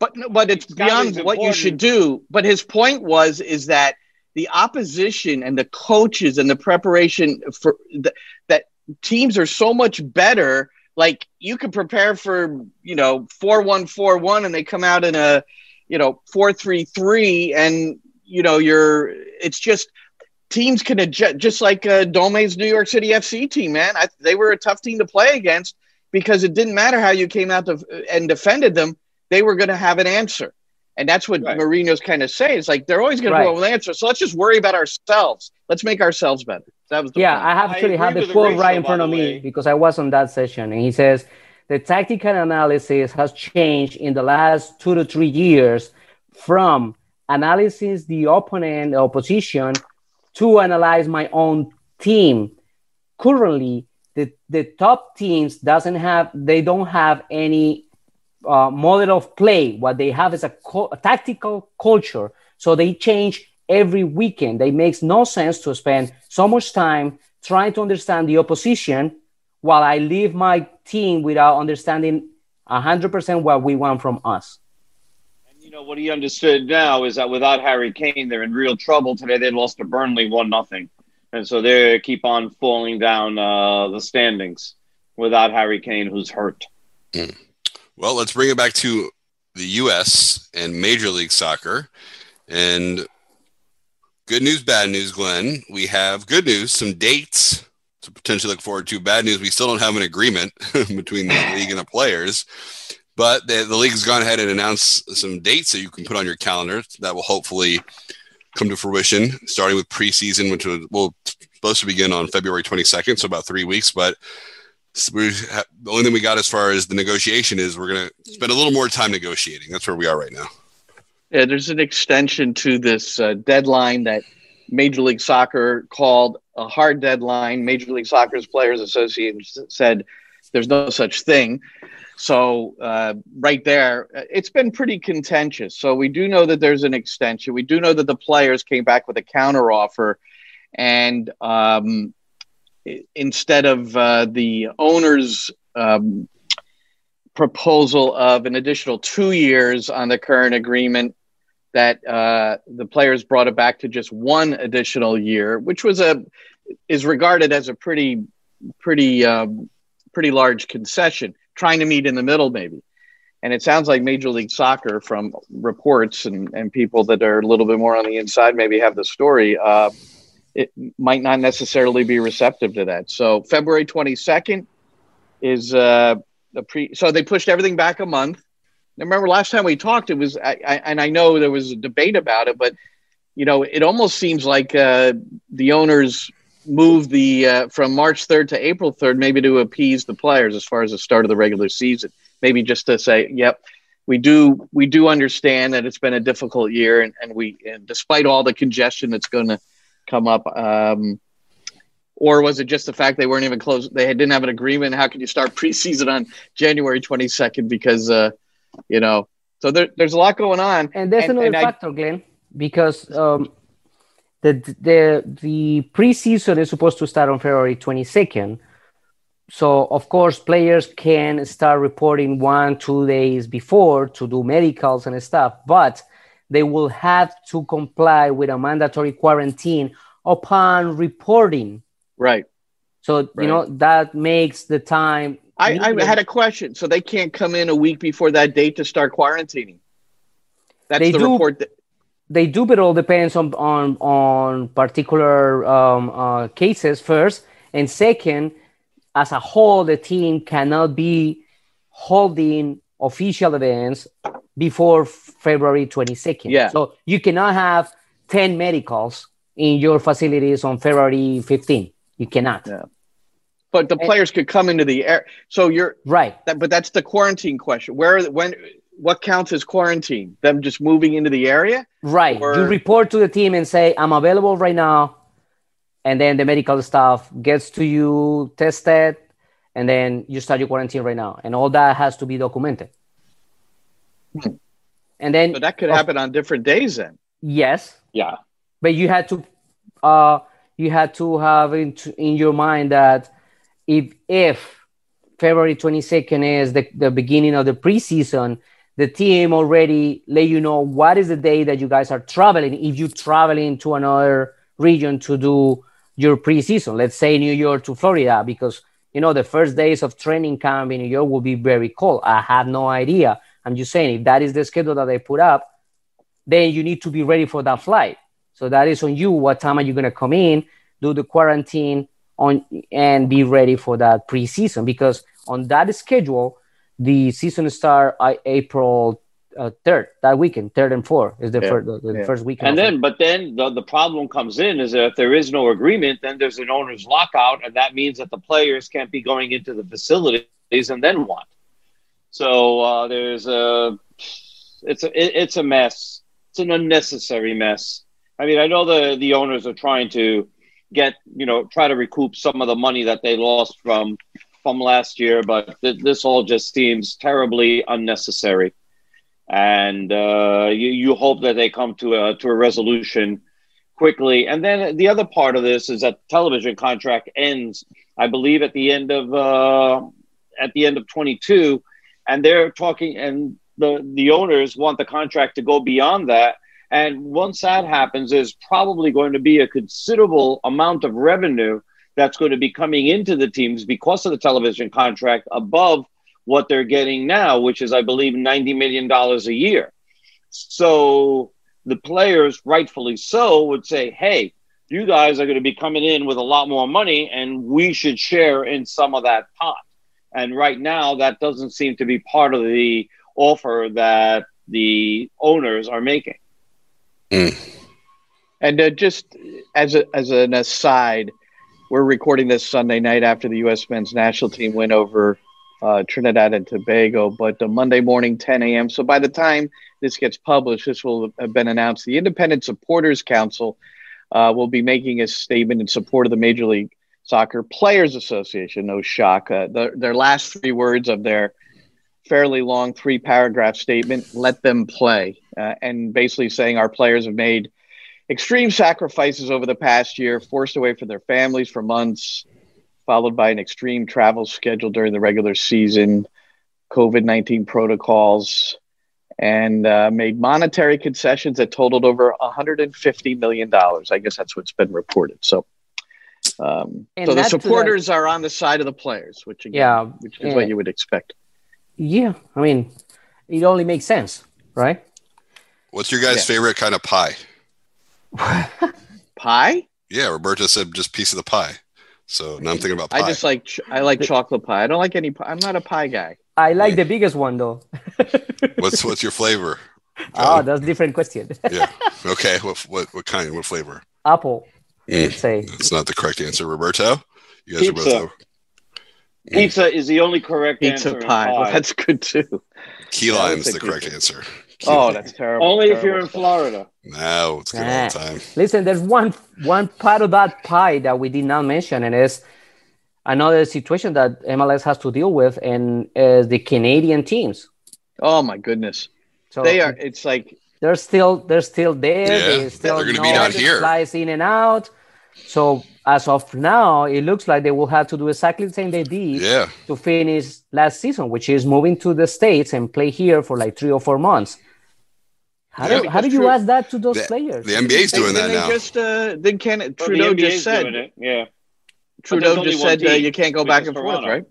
But but it's Scouting's beyond what you should do. But his point was is that the opposition and the coaches and the preparation for the, that teams are so much better. Like you can prepare for you know four one four one and they come out in a you know four three three and you know you're it's just teams can adjust just like uh, Dome's New York City FC team man I, they were a tough team to play against because it didn't matter how you came out to, and defended them they were going to have an answer. And that's what Right. Mourinho's kind of saying. It's like they're always going to Right. go with an answer. So let's just worry about ourselves. Let's make ourselves better. That was the yeah, point. I have I actually agree have the quote Horatio, right in front of me because I was on that session, and he says the tactical analysis has changed in the last two to three years from analysis the opponent, the opposition, to analyze my own team. Currently, the, the top teams doesn't have they don't have any uh, model of play. What they have is a, co- a tactical culture. So they change every weekend. It makes no sense to spend so much time trying to understand the opposition while I leave my team without understanding 100% what we want from us. And you know what he understood now is that without Harry Kane, they're in real trouble today. They lost to Burnley one nothing, and so they keep on falling down uh, the standings without Harry Kane, who's hurt. Well, let's bring it back to the U.S. and Major League Soccer. And good news, bad news, Glenn. We have good news, some dates to potentially look forward to. Bad news, we still don't have an agreement between the league and the players. But the, the league has gone ahead and announced some dates that you can put on your calendar that will hopefully come to fruition, starting with preseason, which will, will supposed to begin on February 22nd, so about three weeks. But the only thing we got as far as the negotiation is we're going to spend a little more time negotiating. That's where we are right now. Yeah, there's an extension to this uh, deadline that Major League Soccer called a hard deadline. Major League Soccer's Players Association said there's no such thing. So uh, right there, it's been pretty contentious. So we do know that there's an extension. We do know that the players came back with a counteroffer, and um, instead of uh, the owners' um, proposal of an additional two years on the current agreement, that uh, the players brought it back to just one additional year, which was a is regarded as a pretty pretty um, pretty large concession, trying to meet in the middle maybe. And it sounds like Major League Soccer, from reports and, and people that are a little bit more on the inside, maybe have the story. Uh, it might not necessarily be receptive to that. So February 22nd is uh, the pre. So they pushed everything back a month. Remember last time we talked, it was, I, I, and I know there was a debate about it, but you know, it almost seems like uh, the owners moved the uh, from March 3rd to April 3rd, maybe to appease the players as far as the start of the regular season. Maybe just to say, yep, we do we do understand that it's been a difficult year, and, and we, and despite all the congestion that's going to come up. Um, or was it just the fact they weren't even close? They didn't have an agreement. How can you start preseason on January 22nd? Because, uh, you know, so there, there's a lot going on. And there's and, another and factor, I, Glenn, because um, the, the, the preseason is supposed to start on February 22nd. So, of course, players can start reporting one, two days before to do medicals and stuff. But they will have to comply with a mandatory quarantine upon reporting. Right. So, right. you know, that makes the time. I, I, had a question. So they can't come in a week before that date to start quarantining. That's they the do, report. That- they do, but it all depends on on on particular um, uh, cases first, and second, as a whole, the team cannot be holding official events before February 22nd. Yeah. So you cannot have 10 medicals in your facilities on February 15. You cannot. Yeah. But the players could come into the air. So you're right. That, but that's the quarantine question. Where, when, what counts as quarantine? Them just moving into the area? Right. Or... You report to the team and say, I'm available right now. And then the medical staff gets to you, tested, and then you start your quarantine right now. And all that has to be documented. And then so that could happen on different days then. Yes. Yeah. But you had to uh you had to have in, in your mind that if if February 22nd is the, the beginning of the preseason, the team already let you know what is the day that you guys are traveling if you're traveling to another region to do your preseason. Let's say New York to Florida, because you know the first days of training camp in New York will be very cold. I have no idea I'm just saying, if that is the schedule that they put up, then you need to be ready for that flight. So that is on you. What time are you to come in, do the quarantine on, and be ready for that preseason? Because on that schedule, the season start uh, April uh, third that weekend, third and fourth is the, yeah. first, the, the yeah. first weekend. And then, but then the, the problem comes in is that if there is no agreement, then there's an owner's lockout, and that means that the players can't be going into the facilities, and then what? So uh, there's a it's a it, it's a mess. It's an unnecessary mess. I mean, I know the the owners are trying to get you know try to recoup some of the money that they lost from from last year, but th- this all just seems terribly unnecessary. And uh, you, you hope that they come to a to a resolution quickly. And then the other part of this is that television contract ends, I believe, at the end of uh, at the end of 22 and they're talking and the the owners want the contract to go beyond that and once that happens there's probably going to be a considerable amount of revenue that's going to be coming into the teams because of the television contract above what they're getting now which is i believe 90 million dollars a year so the players rightfully so would say hey you guys are going to be coming in with a lot more money and we should share in some of that pot And right now, that doesn't seem to be part of the offer that the owners are making. And uh, just as a, as an aside, we're recording this Sunday night after the U.S. men's national team win over uh, Trinidad and Tobago, but uh, Monday morning, 10 a.m. So by the time this gets published, this will have been announced. The Independent Supporters Council uh, will be making a statement in support of the Major League Soccer Players Association. No shock. Uh, the, their last three words of their fairly long three paragraph statement let them play. Uh, and basically saying our players have made extreme sacrifices over the past year, forced away from their families for months, followed by an extreme travel schedule during the regular season, COVID 19 protocols, and uh, made monetary concessions that totaled over $150 million. I guess that's what's been reported. So, um, so the that- supporters are on the side of the players, which again, Yeah, which is yeah. what you would expect. Yeah, I mean, it only makes sense, right? What's your guys' Yeah. favorite kind of pie? Pie? Yeah, Roberto said just piece of the pie. So now I'm thinking about pie. I just like ch- I like chocolate pie. I don't like any pie. I'm not a pie guy. I like the biggest one though. what's what's your flavor? Oh, John? that's different question. yeah. Okay. What what what kind? What flavor? Apple, Mm, say. that's not the correct answer. Roberto, you guys are Pizza. both over. Pizza is the only correct Pizza answer. in pie. Well, that's good too. Key lime I would lime's say the correct pizza. answer. Key Oh, lime. that's terrible. Only if you're in stuff. Florida. no, it's good all Ah. the time. Listen, there's one one part of that pie that we did not mention, and it's another situation that MLS has to deal with, and is the Canadian teams. Oh my goodness. So They are. It's like they're still they're still there. Yeah, they still they're gonna know be down the here. Flies in and out. So as of now, it looks like they will have to do exactly the same they did Yeah. to finish last season, which is moving to the states and play here for like three or four months. How Yeah, do how do you true- ask that to those The, players? the NBA's they, doing that they now. just uh, then can Well, the Trudeau NBA just said doing it. Yeah. Trudeau just said uh, you can't go back is and forth, right?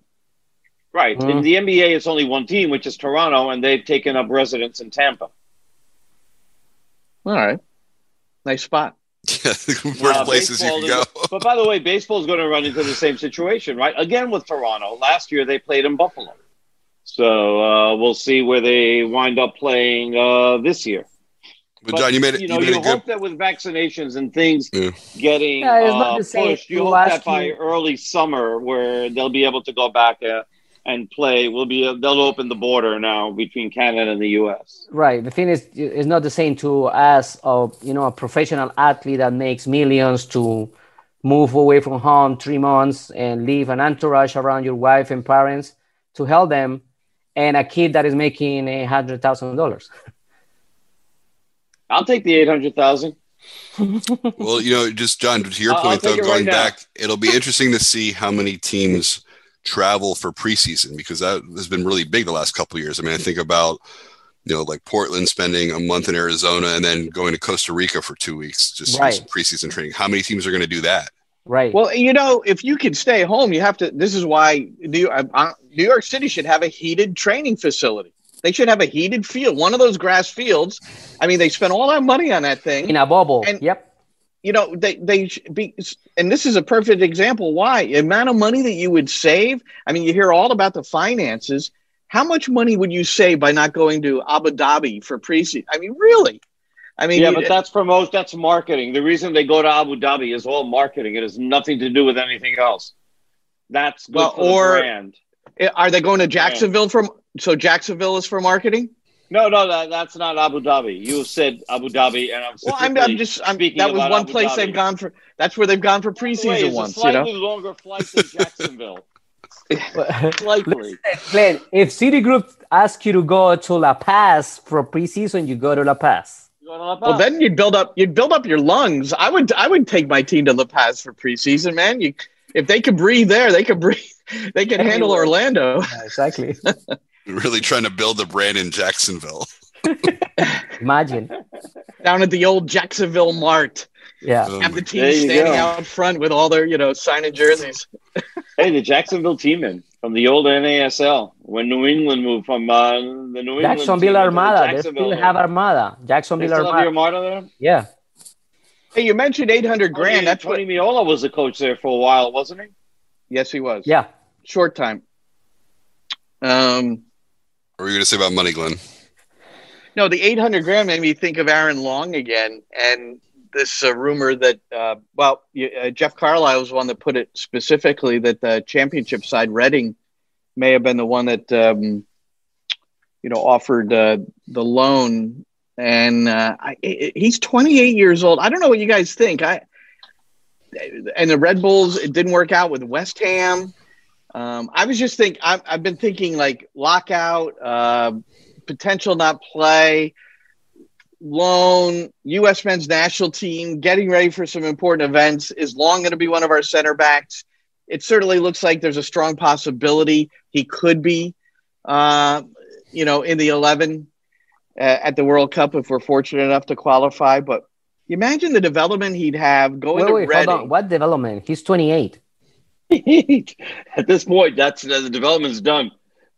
Right. Mm. In the NBA, it's only one team, which is Toronto, and they've taken up residence in Tampa. All right. Nice spot. Worst Uh, places you can go. But by the way, baseball is going to run into the same situation, right? Again with Toronto. Last year they played in Buffalo, so uh, we'll see where they wind up playing uh, this year. But John, you made it. You You, know, made you a good. hope that with vaccinations and things Yeah. getting Yeah, uh, pushed, you hope that by year. early summer, where they'll be able to go back uh, and play, will be they'll open the border now between Canada and the U.S. Right. The thing is, it's not the same to us, a you know a professional athlete that makes millions to move away from home three months and leave an entourage around your wife and parents to help them, and a kid that is making a hundred thousand dollars. I'll take the eight hundred thousand. Well, you know, just John, to your I'll- I'll point though, going right now. back, it'll be interesting to see how many teams travel for preseason because that has been really big the last couple of years. I mean, I think about you know like Portland spending a month in Arizona and then going to Costa Rica for two weeks just Right. some preseason training. How many teams are going to do that? Right. Well, you know, if you can stay home, you have to. This is why New, uh, uh, New York City should have a heated training facility. They should have a heated field, one of those grass fields. I mean, they spent all that money on that thing. in a bubble. and- yep. You know they they be and this is a perfect example why the amount of money that you would save i mean you hear all about the finances how much money would you save by not going to abu dhabi for preseason i mean really i mean Yeah, you- but that's promote. That's marketing. The reason they go to Abu Dhabi is all marketing. It has nothing to do with anything else. That's good Well, or- brand. are they going to jacksonville from so jacksonville is for marketing No, no, that, that's not Abu Dhabi. You said Abu Dhabi, and I'm. well i'm, I'm just I'm, speaking that was one Abu place Dhabi. they've gone for that's where they've gone for By the way, preseason it's once a you know longer flight than Jacksonville. Likely. Glenn, if City Group asks you to go to La Paz for preseason, you go to La Paz. You go to La well then you'd build up you'd build up your lungs i would i would take my team to la paz for preseason man you if they could breathe there they could breathe they could handle Everywhere. orlando exactly. Really trying to build a brand in Jacksonville. Imagine. down at the old Jacksonville Mart. Yeah. Um, Have the team standing go. out front with all their, you know, signing jerseys. Hey, the Jacksonville team from the old NASL when New England moved from uh, the New England Jacksonville team into the Armada. They Jacksonville. still have Armada. They Jacksonville still have the Armada. Armada there. Yeah. Hey, you mentioned 800 grand. Tony, That's what. Tony Meola was the coach there for a while, wasn't he? Yes, he was. Yeah. Short time. Um, What were you going to say about money, Glenn? no, the 800 grand made me think of Aaron Long again, and this uh, rumor that uh, well, uh, Jeff Carlisle was one that put it specifically that the championship side Reading may have been the one that um, you know offered uh, the loan, and uh, I, he's 28 years old. I don't know what you guys think. I and the Red Bulls it didn't work out with West Ham. Um, I was just think I've, I've been thinking like lockout, uh, potential not play, loan, U.S. men's national team, getting ready for some important events. Is Long going to be one of our center backs? It certainly looks like there's a strong possibility he could be, uh, you know, in the 11 uh, at the World Cup if we're fortunate enough to qualify. But imagine the development he'd have going Wait, to wait, Reading. hold on. What development? He's 28. At this point, that's the development's done.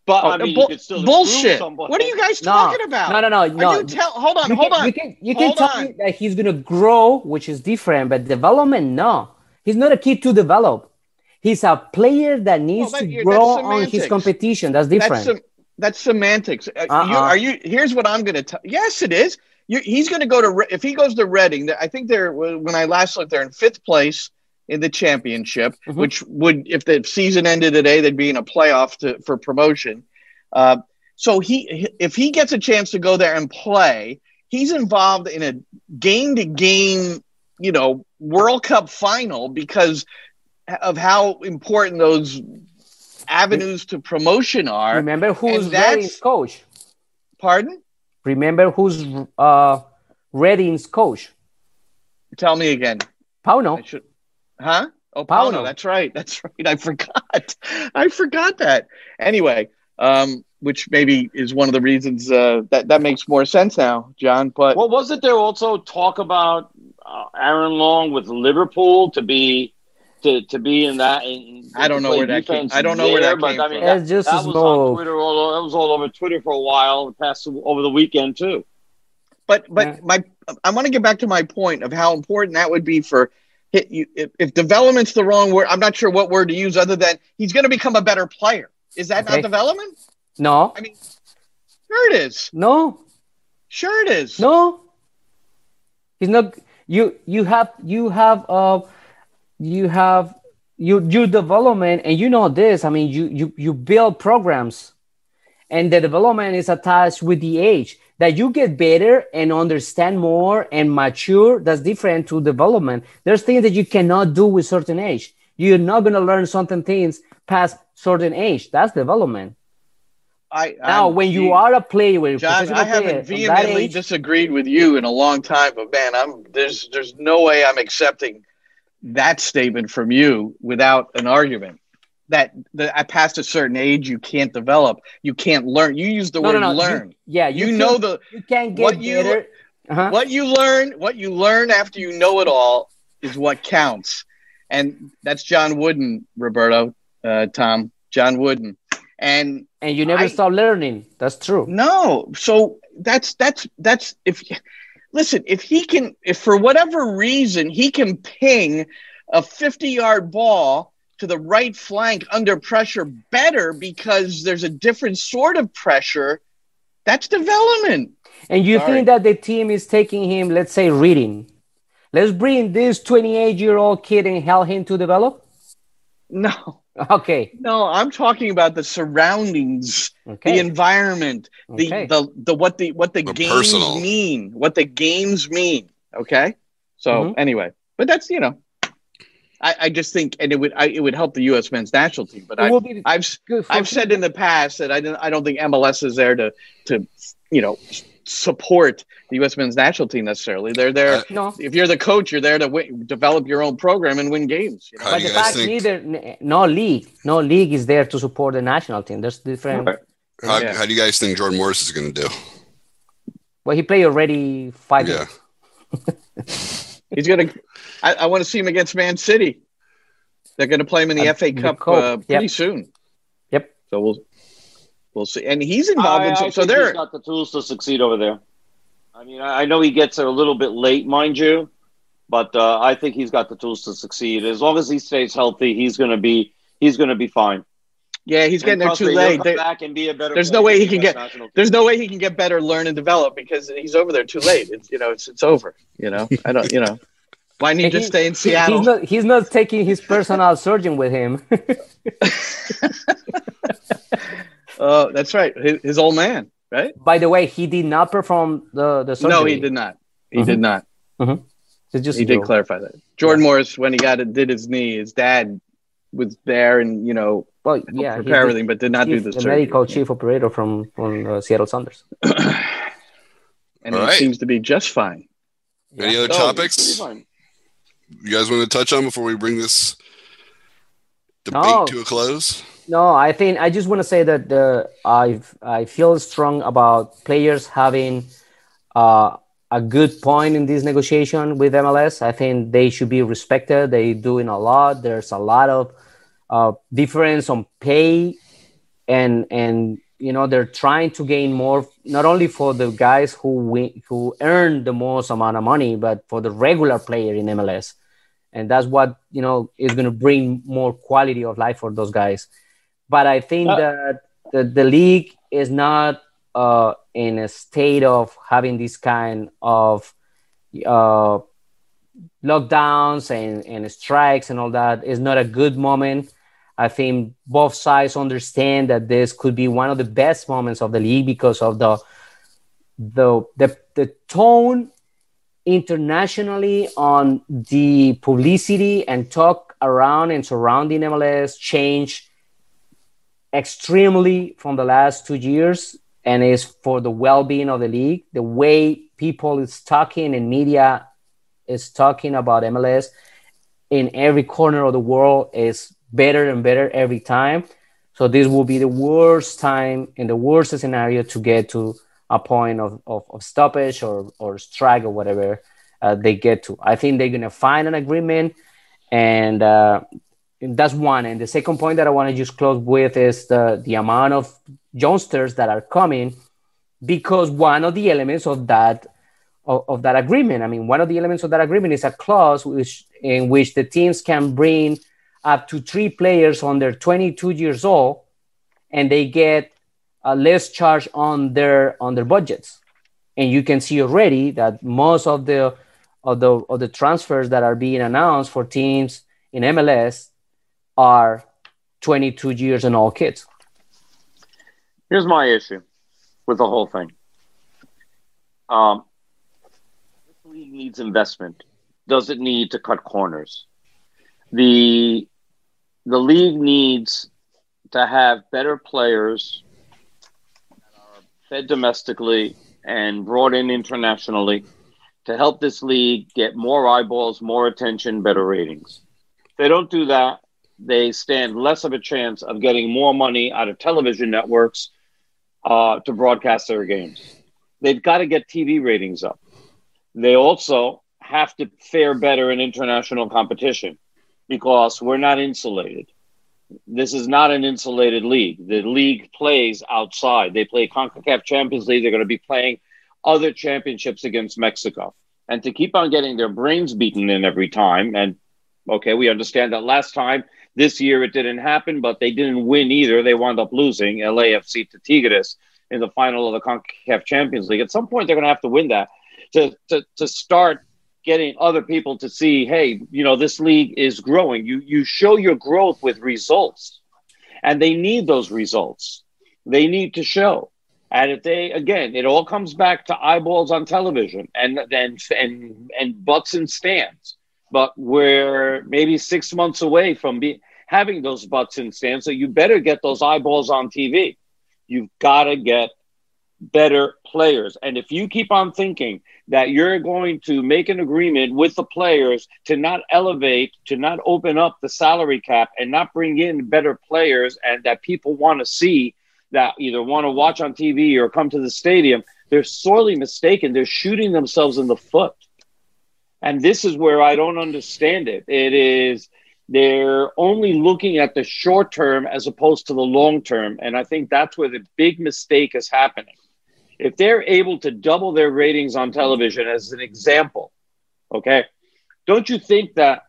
But Oh, I mean, bu- you could still bullshit. What are you guys No, talking about? no, no, no, no. Are you tell? Hold on, you hold can, on. You can, you can Hold tell on. me that he's going to grow, which is different, but development, no. He's not a kid to develop. He's a player that needs that- to grow that's on his competition. That's different. That's sem- that's semantics. Uh, Uh-uh. you, are you? Here's what I'm going to tell. Yes, it is. You, he's going to go to if he goes to Reading. I think they're when I last looked, they're in fifth place in the championship, Mhm. which would if the season ended today, they'd be in a playoff to, for promotion. Uh, so he if he gets a chance to go there and play, he's involved in a game to game, you know, World Cup final because of how important those avenues to promotion are. Remember who's Reading's coach? Pardon? Remember who's uh, Reading's coach? Tell me again. Pauno. I should, huh? Oh, Pauno. Pauno. That's right. That's right. I forgot. I forgot that. Anyway, um, which maybe is one of the reasons uh, that that makes more sense now, John. But Well, wasn't there also talk about uh, Aaron Long with Liverpool to be to, to be in that? In, I don't know where that came- defense I don't know where that but, came I mean, from. that, It's just that a was smoke. on Twitter. All, that was all over Twitter for a while. Past over the weekend too. but but Yeah. my I want to get back to my point of how important that would be for. Hit you, if, if development's the wrong word, I'm not sure what word to use other than he's going to become a better player. Is that Okay. not development? No, I mean, sure it is. no, Sure it is. no. He's not. You you have you have uh you have you your development and you know this. I mean you you you build programs, and the development is attached with the age that you get better and understand more and mature. That's different to development. There's things that you cannot do with certain age. You're not gonna learn certain things past certain age. That's development. I Now, I'm- when you are a player, when John, I haven't player, vehemently age, disagreed with you in a long time, but man, I'm there's there's no way I'm accepting that statement from you without an argument. That that at past a certain age you can't develop, you can't learn. You use the no, word no, no, learn. You, yeah, You, can- know the you can't get what you- Uh-huh. what you learn, what you learn after you know it all is what counts. And that's John Wooden, Roberto, uh, Tom, John Wooden. And And you never I- stop learning. That's true. No, so that's that's that's if listen, if he can if for whatever reason he can ping a 50-yard ball to the right flank under pressure better because there's a different sort of pressure, that's development. And you Sorry. think that the team is taking him, let's say, reading. Let's bring this 28 year old kid and help him to develop. No. Okay. No, I'm talking about the surroundings, the environment, the, Okay. the the what the what the The games personal. mean, what the games mean. Okay, so Mhm. anyway, but that's you know, I, I just think, and it would I, it would help the U.S. men's national team. But I, will be I've s- good for I've said in the past that I don't I don't think MLS is there to to you know support the U.S. men's national team necessarily. They're there. Uh, no. if you're the coach, you're there to win, develop your own program and win games. You know? How But do the you guys fact think- neither no league, no league is there to support the national team. There's different. Right. How, Yeah. how do you guys think Jordan Morris is going to do? Well, he played already five Yeah. years. He's gonna. I, I want to see him against Man City. They're going to play him in the Uh, FA Cup Cup, uh, pretty yep. soon. Yep. So we'll we'll see. And he's involved I, in I some. So think they're he's got the tools to succeed over there. I mean, I, I know he gets there a little bit late, mind you, but uh, I think he's got the tools to succeed. As long as he stays healthy, he's going to be he's going to be fine. Yeah, he's getting And there too late. come There- back and be a better there's no way he can get- national there's no way he can get better, learn, and develop because he's over there too late. It's you know, it's it's over. You know, I don't. You know, why need to He- stay in Seattle? He's not, he's not taking his personal surgeon with him. Oh, that's right. His, his old man, right? By the way, he did not perform the, the surgery. No, he did not. He did not. It's just he a did clarify that. Jordan Morris, when he got it, did his knee. His dad was there and you know Well, yeah, he's prepare the everything, but did not do chief- the the surgery. medical chief operator from from uh, Seattle Sounders. and All he right. seems to be just fine. Any other No, topics he's fine. You guys want to touch on before we bring this debate No. to a close? No, I think I just want to say that the I I feel strong about players having uh, a good point in this negotiation with MLS. I think they should be respected. They doing a lot. There's a lot of uh, difference on pay, and and you know they're trying to gain more not only for the guys who win, who earn the most amount of money, but for the regular player in MLS. And that's what you know is going to bring more quality of life for those guys but I think Uh, that the, the league is not uh, in a state of having this kind of uh, lockdowns and, and strikes and all that. It's not a good moment. I think both sides understand that this could be one of the best moments of the league because of the the the, the tone internationally on the publicity and talk around and surrounding MLS change extremely from the last two years and is for the well-being of the league. The way people is talking and media is talking about mls in every corner of the world is better and better every time so this will be the worst time in the worst scenario to get to a point of, of, of stoppage or, or strike or whatever uh, they get to i think they're going to find an agreement and uh, that's one. And the second point that I want to just close with is the, the amount of youngsters that are coming because one of the elements of that of, of that agreement, I mean, one of the elements of that agreement is a clause which in which the teams can bring up to three players under 22 years old and they get a less charge on their on their budgets. And you can see already that most of the of the of the transfers that are being announced for teams in MLS are 22 years and all kids. Here's my issue with the whole thing. Um, this league needs investment. Does it need to cut corners? The the league needs to have better players that are fed domestically and brought in internationally to help this league get more eyeballs, more attention, better ratings. If they don't do that, they stand less of a chance of getting more money out of television networks uh, to broadcast their games. They've got to get TV ratings up. They also have to fare better in international competition because we're not insulated. This is not an insulated league. The league plays outside. They play CONCACAF Champions League. They're going to be playing other championships against Mexico. And to keep on getting their brains beaten in every time, and okay, we understand that last time this year it didn't happen, but they didn't win either. They wound up losing LAFC to Tigres in the final of the CONCACAF Champions League. At some point, they're going to have to win that to, to, to start getting other people to see, hey, you know, this league is growing. You, you show your growth with results, and they need those results. They need to show. And if they, again, it all comes back to eyeballs on television and, and, and, and butts and stands but we're maybe six months away from be, having those butts and stands. So you better get those eyeballs on TV. You've got to get better players. And if you keep on thinking that you're going to make an agreement with the players to not elevate, to not open up the salary cap and not bring in better players and that people want to see that either want to watch on TV or come to the stadium, they're sorely mistaken. They're shooting themselves in the foot. And this is where I don't understand it. It is they're only looking at the short term as opposed to the long term. And I think that's where the big mistake is happening. If they're able to double their ratings on television, as an example, okay, don't you think that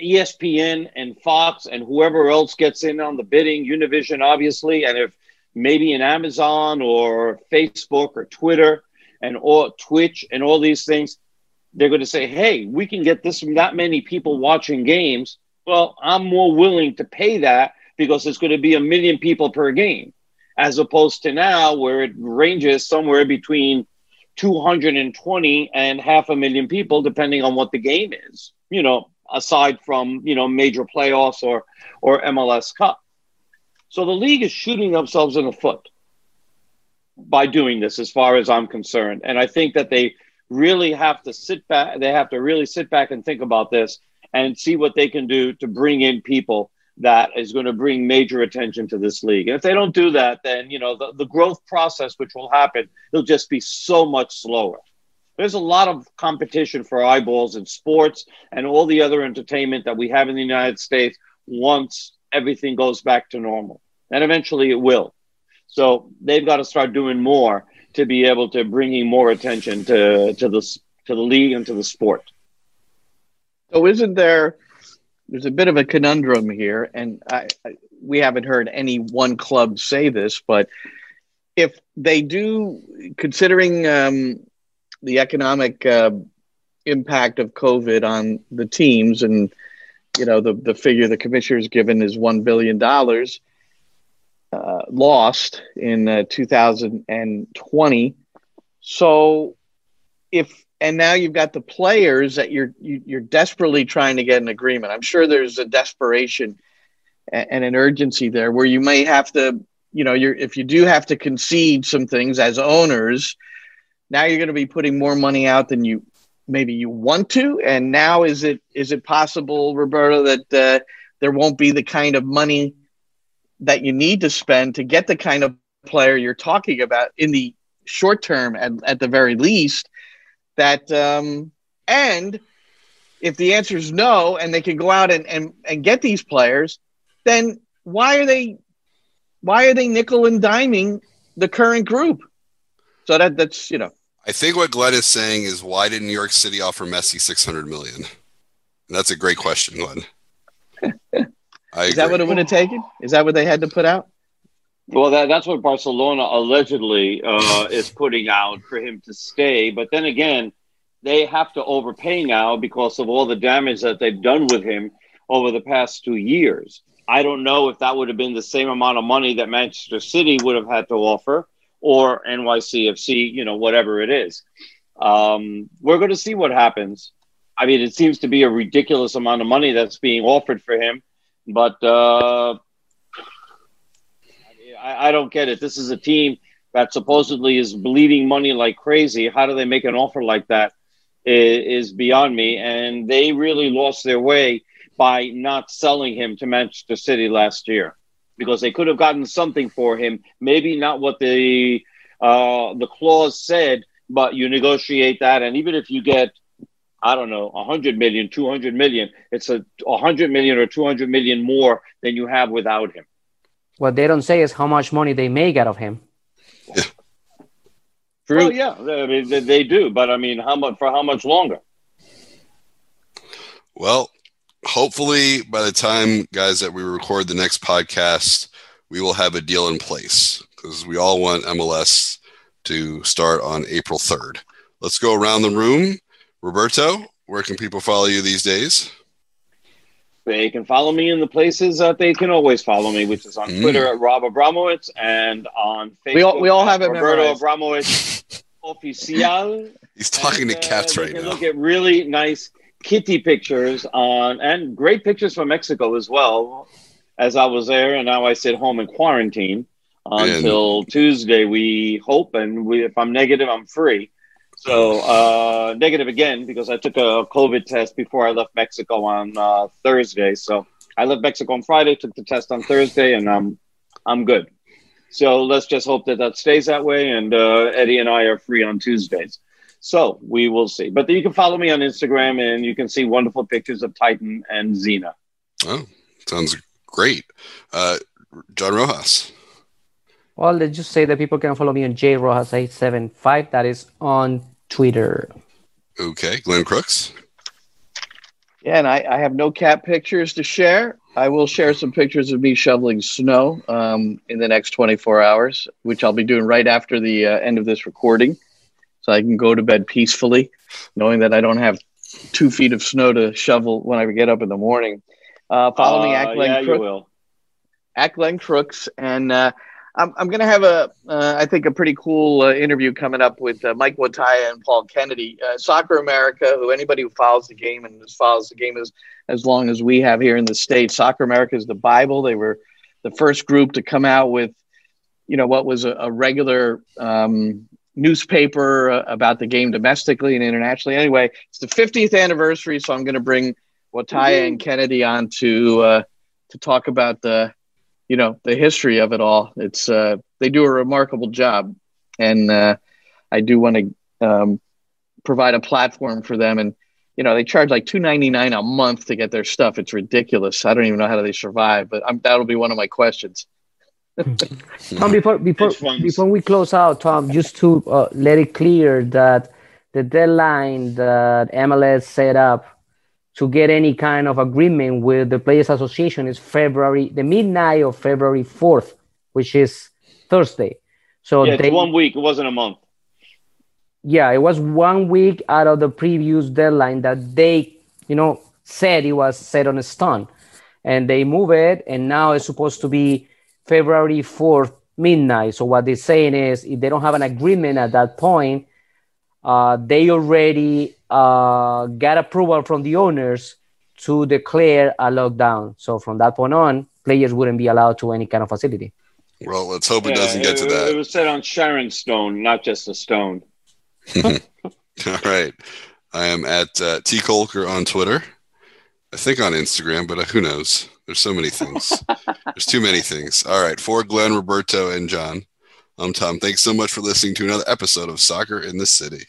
ESPN and Fox and whoever else gets in on the bidding, Univision, obviously, and if maybe in Amazon or Facebook or Twitter and or Twitch and all these things, they're going to say, "Hey, we can get this from that many people watching games." Well, I'm more willing to pay that because it's going to be a million people per game, as opposed to now where it ranges somewhere between 220 and half a million people, depending on what the game is. You know, aside from you know major playoffs or or MLS Cup. So the league is shooting themselves in the foot by doing this, as far as I'm concerned. And I think that they really have to sit back. They have to really sit back and think about this and see what they can do to bring in people that is going to bring major attention to this league. And if they don't do that, then you know the, the growth process which will happen, it'll just be so much slower. There's a lot of competition for eyeballs in sports and all the other entertainment that we have in the United States once everything goes back to normal. And eventually it will. So they've got to start doing more to be able to bringing more attention to, to the to the league and to the sport. So isn't there there's a bit of a conundrum here, and I, I, we haven't heard any one club say this, but if they do, considering um, the economic uh, impact of COVID on the teams and you know the the figure the commissioner's given is one billion dollars uh, lost in uh, 2020. So if and now you've got the players that you're you, are you are desperately trying to get an agreement. I'm sure there's a desperation and, an urgency there where you may have to you know you're if you do have to concede some things as owners now you're going to be putting more money out than you maybe you want to and now is it is it possible roberto that uh, there won't be the kind of money that you need to spend to get the kind of player you're talking about in the short term at, at the very least that um, and if the answer is no and they can go out and, and, and get these players then why are they why are they nickel and diming the current group so that that's you know I think what Glenn is saying is why did New York City offer Messi 600 million? And that's a great question, Glenn. is that what it would have taken? Is that what they had to put out? Well, that, that's what Barcelona allegedly uh, is putting out for him to stay. But then again, they have to overpay now because of all the damage that they've done with him over the past two years. I don't know if that would have been the same amount of money that Manchester City would have had to offer or NYCFC, you know, whatever it is. Um, we're going to see what happens. I mean, it seems to be a ridiculous amount of money that's being offered for him, but uh, I, I don't get it. This is a team that supposedly is bleeding money like crazy. How do they make an offer like that? Is, beyond me. And they really lost their way by not selling him to Manchester City last year because they could have gotten something for him. Maybe not what the uh, the clause said, but you negotiate that, and even if you get, I don't know, 100 million, 200 million, it's a 100 million or 200 million more than you have without him. What they don't say is how much money they make out of him. True. Well, oh, yeah, I mean they, they do, but I mean, how much for how much longer? Well, hopefully by the time guys that we record the next podcast we will have a deal in place because we all want mls to start on april 3rd let's go around the room roberto where can people follow you these days they can follow me in the places that they can always follow me, which is on mm. Twitter at Rob Abramowitz and on Facebook. We all, we all have it Roberto Abramowitz Oficial. He's talking and, to cats uh, right now. Look at really nice kitty pictures on and great pictures from Mexico as well. As I was there, and now I sit home in quarantine until and, Tuesday. We hope, and we, if I'm negative, I'm free. So uh, negative again because I took a COVID test before I left Mexico on uh, Thursday. So I left Mexico on Friday, took the test on Thursday, and I'm I'm good. So let's just hope that that stays that way, and uh, Eddie and I are free on Tuesdays. So we will see. But you can follow me on Instagram and you can see wonderful pictures of Titan and Xena. Oh, sounds great. Uh, John Rojas. Well, let's just say that people can follow me on jrojas875. That is on Twitter. Okay. Glenn Crooks. Yeah, and I, I have no cat pictures to share. I will share some pictures of me shoveling snow um, in the next 24 hours, which I'll be doing right after the uh, end of this recording. So I can go to bed peacefully, knowing that I don't have two feet of snow to shovel when I get up in the morning. Uh, follow me Uh, at Glenn yeah, you will. at Glenn Crooks, and uh, I'm, I'm going to have a, uh, I think, a pretty cool uh, interview coming up with uh, Mike Woitalla and Paul Kennedy, uh, Soccer America. Who anybody who follows the game and follows the game as as long as we have here in the states, Soccer America is the Bible. They were the first group to come out with, you know, what was a, a regular um, newspaper uh, about the game domestically and internationally. Anyway, it's the 50th anniversary, so I'm going to bring Woitalla and Kennedy on to uh, to talk about the you know the history of it all. It's uh, they do a remarkable job, and uh, I do want to um, provide a platform for them. And you know they charge like two ninety nine a month to get their stuff. It's ridiculous. I don't even know how they survive. But I'm, that'll be one of my questions. Tom, before before before we close out, Tom, just to uh, let it clear that the deadline that MLS set up to get any kind of agreement with the Players Association is February, the midnight of February fourth, which is Thursday. So Yeah, it's they, one week. It wasn't a month. yeah, it was one week out of the previous deadline that they, you know, said it was set on a stone, and they move it, and now it's supposed to be February fourth midnight. So what they're saying is, if they don't have an agreement at that point, uh, they already uh, got approval from the owners to declare a lockdown. So from that point on, players wouldn't be allowed to any kind of facility. Well, let's hope it Yeah, doesn't get to that. It was set on Sharon Stone, not just a stone. All right. I am at uh, T Colker on Twitter. I think on Instagram, but uh, who knows? There's so many things. There's too many things. All right. For Glenn, Roberto, and John, I'm Tom. Thanks so much for listening to another episode of Soccer in the City.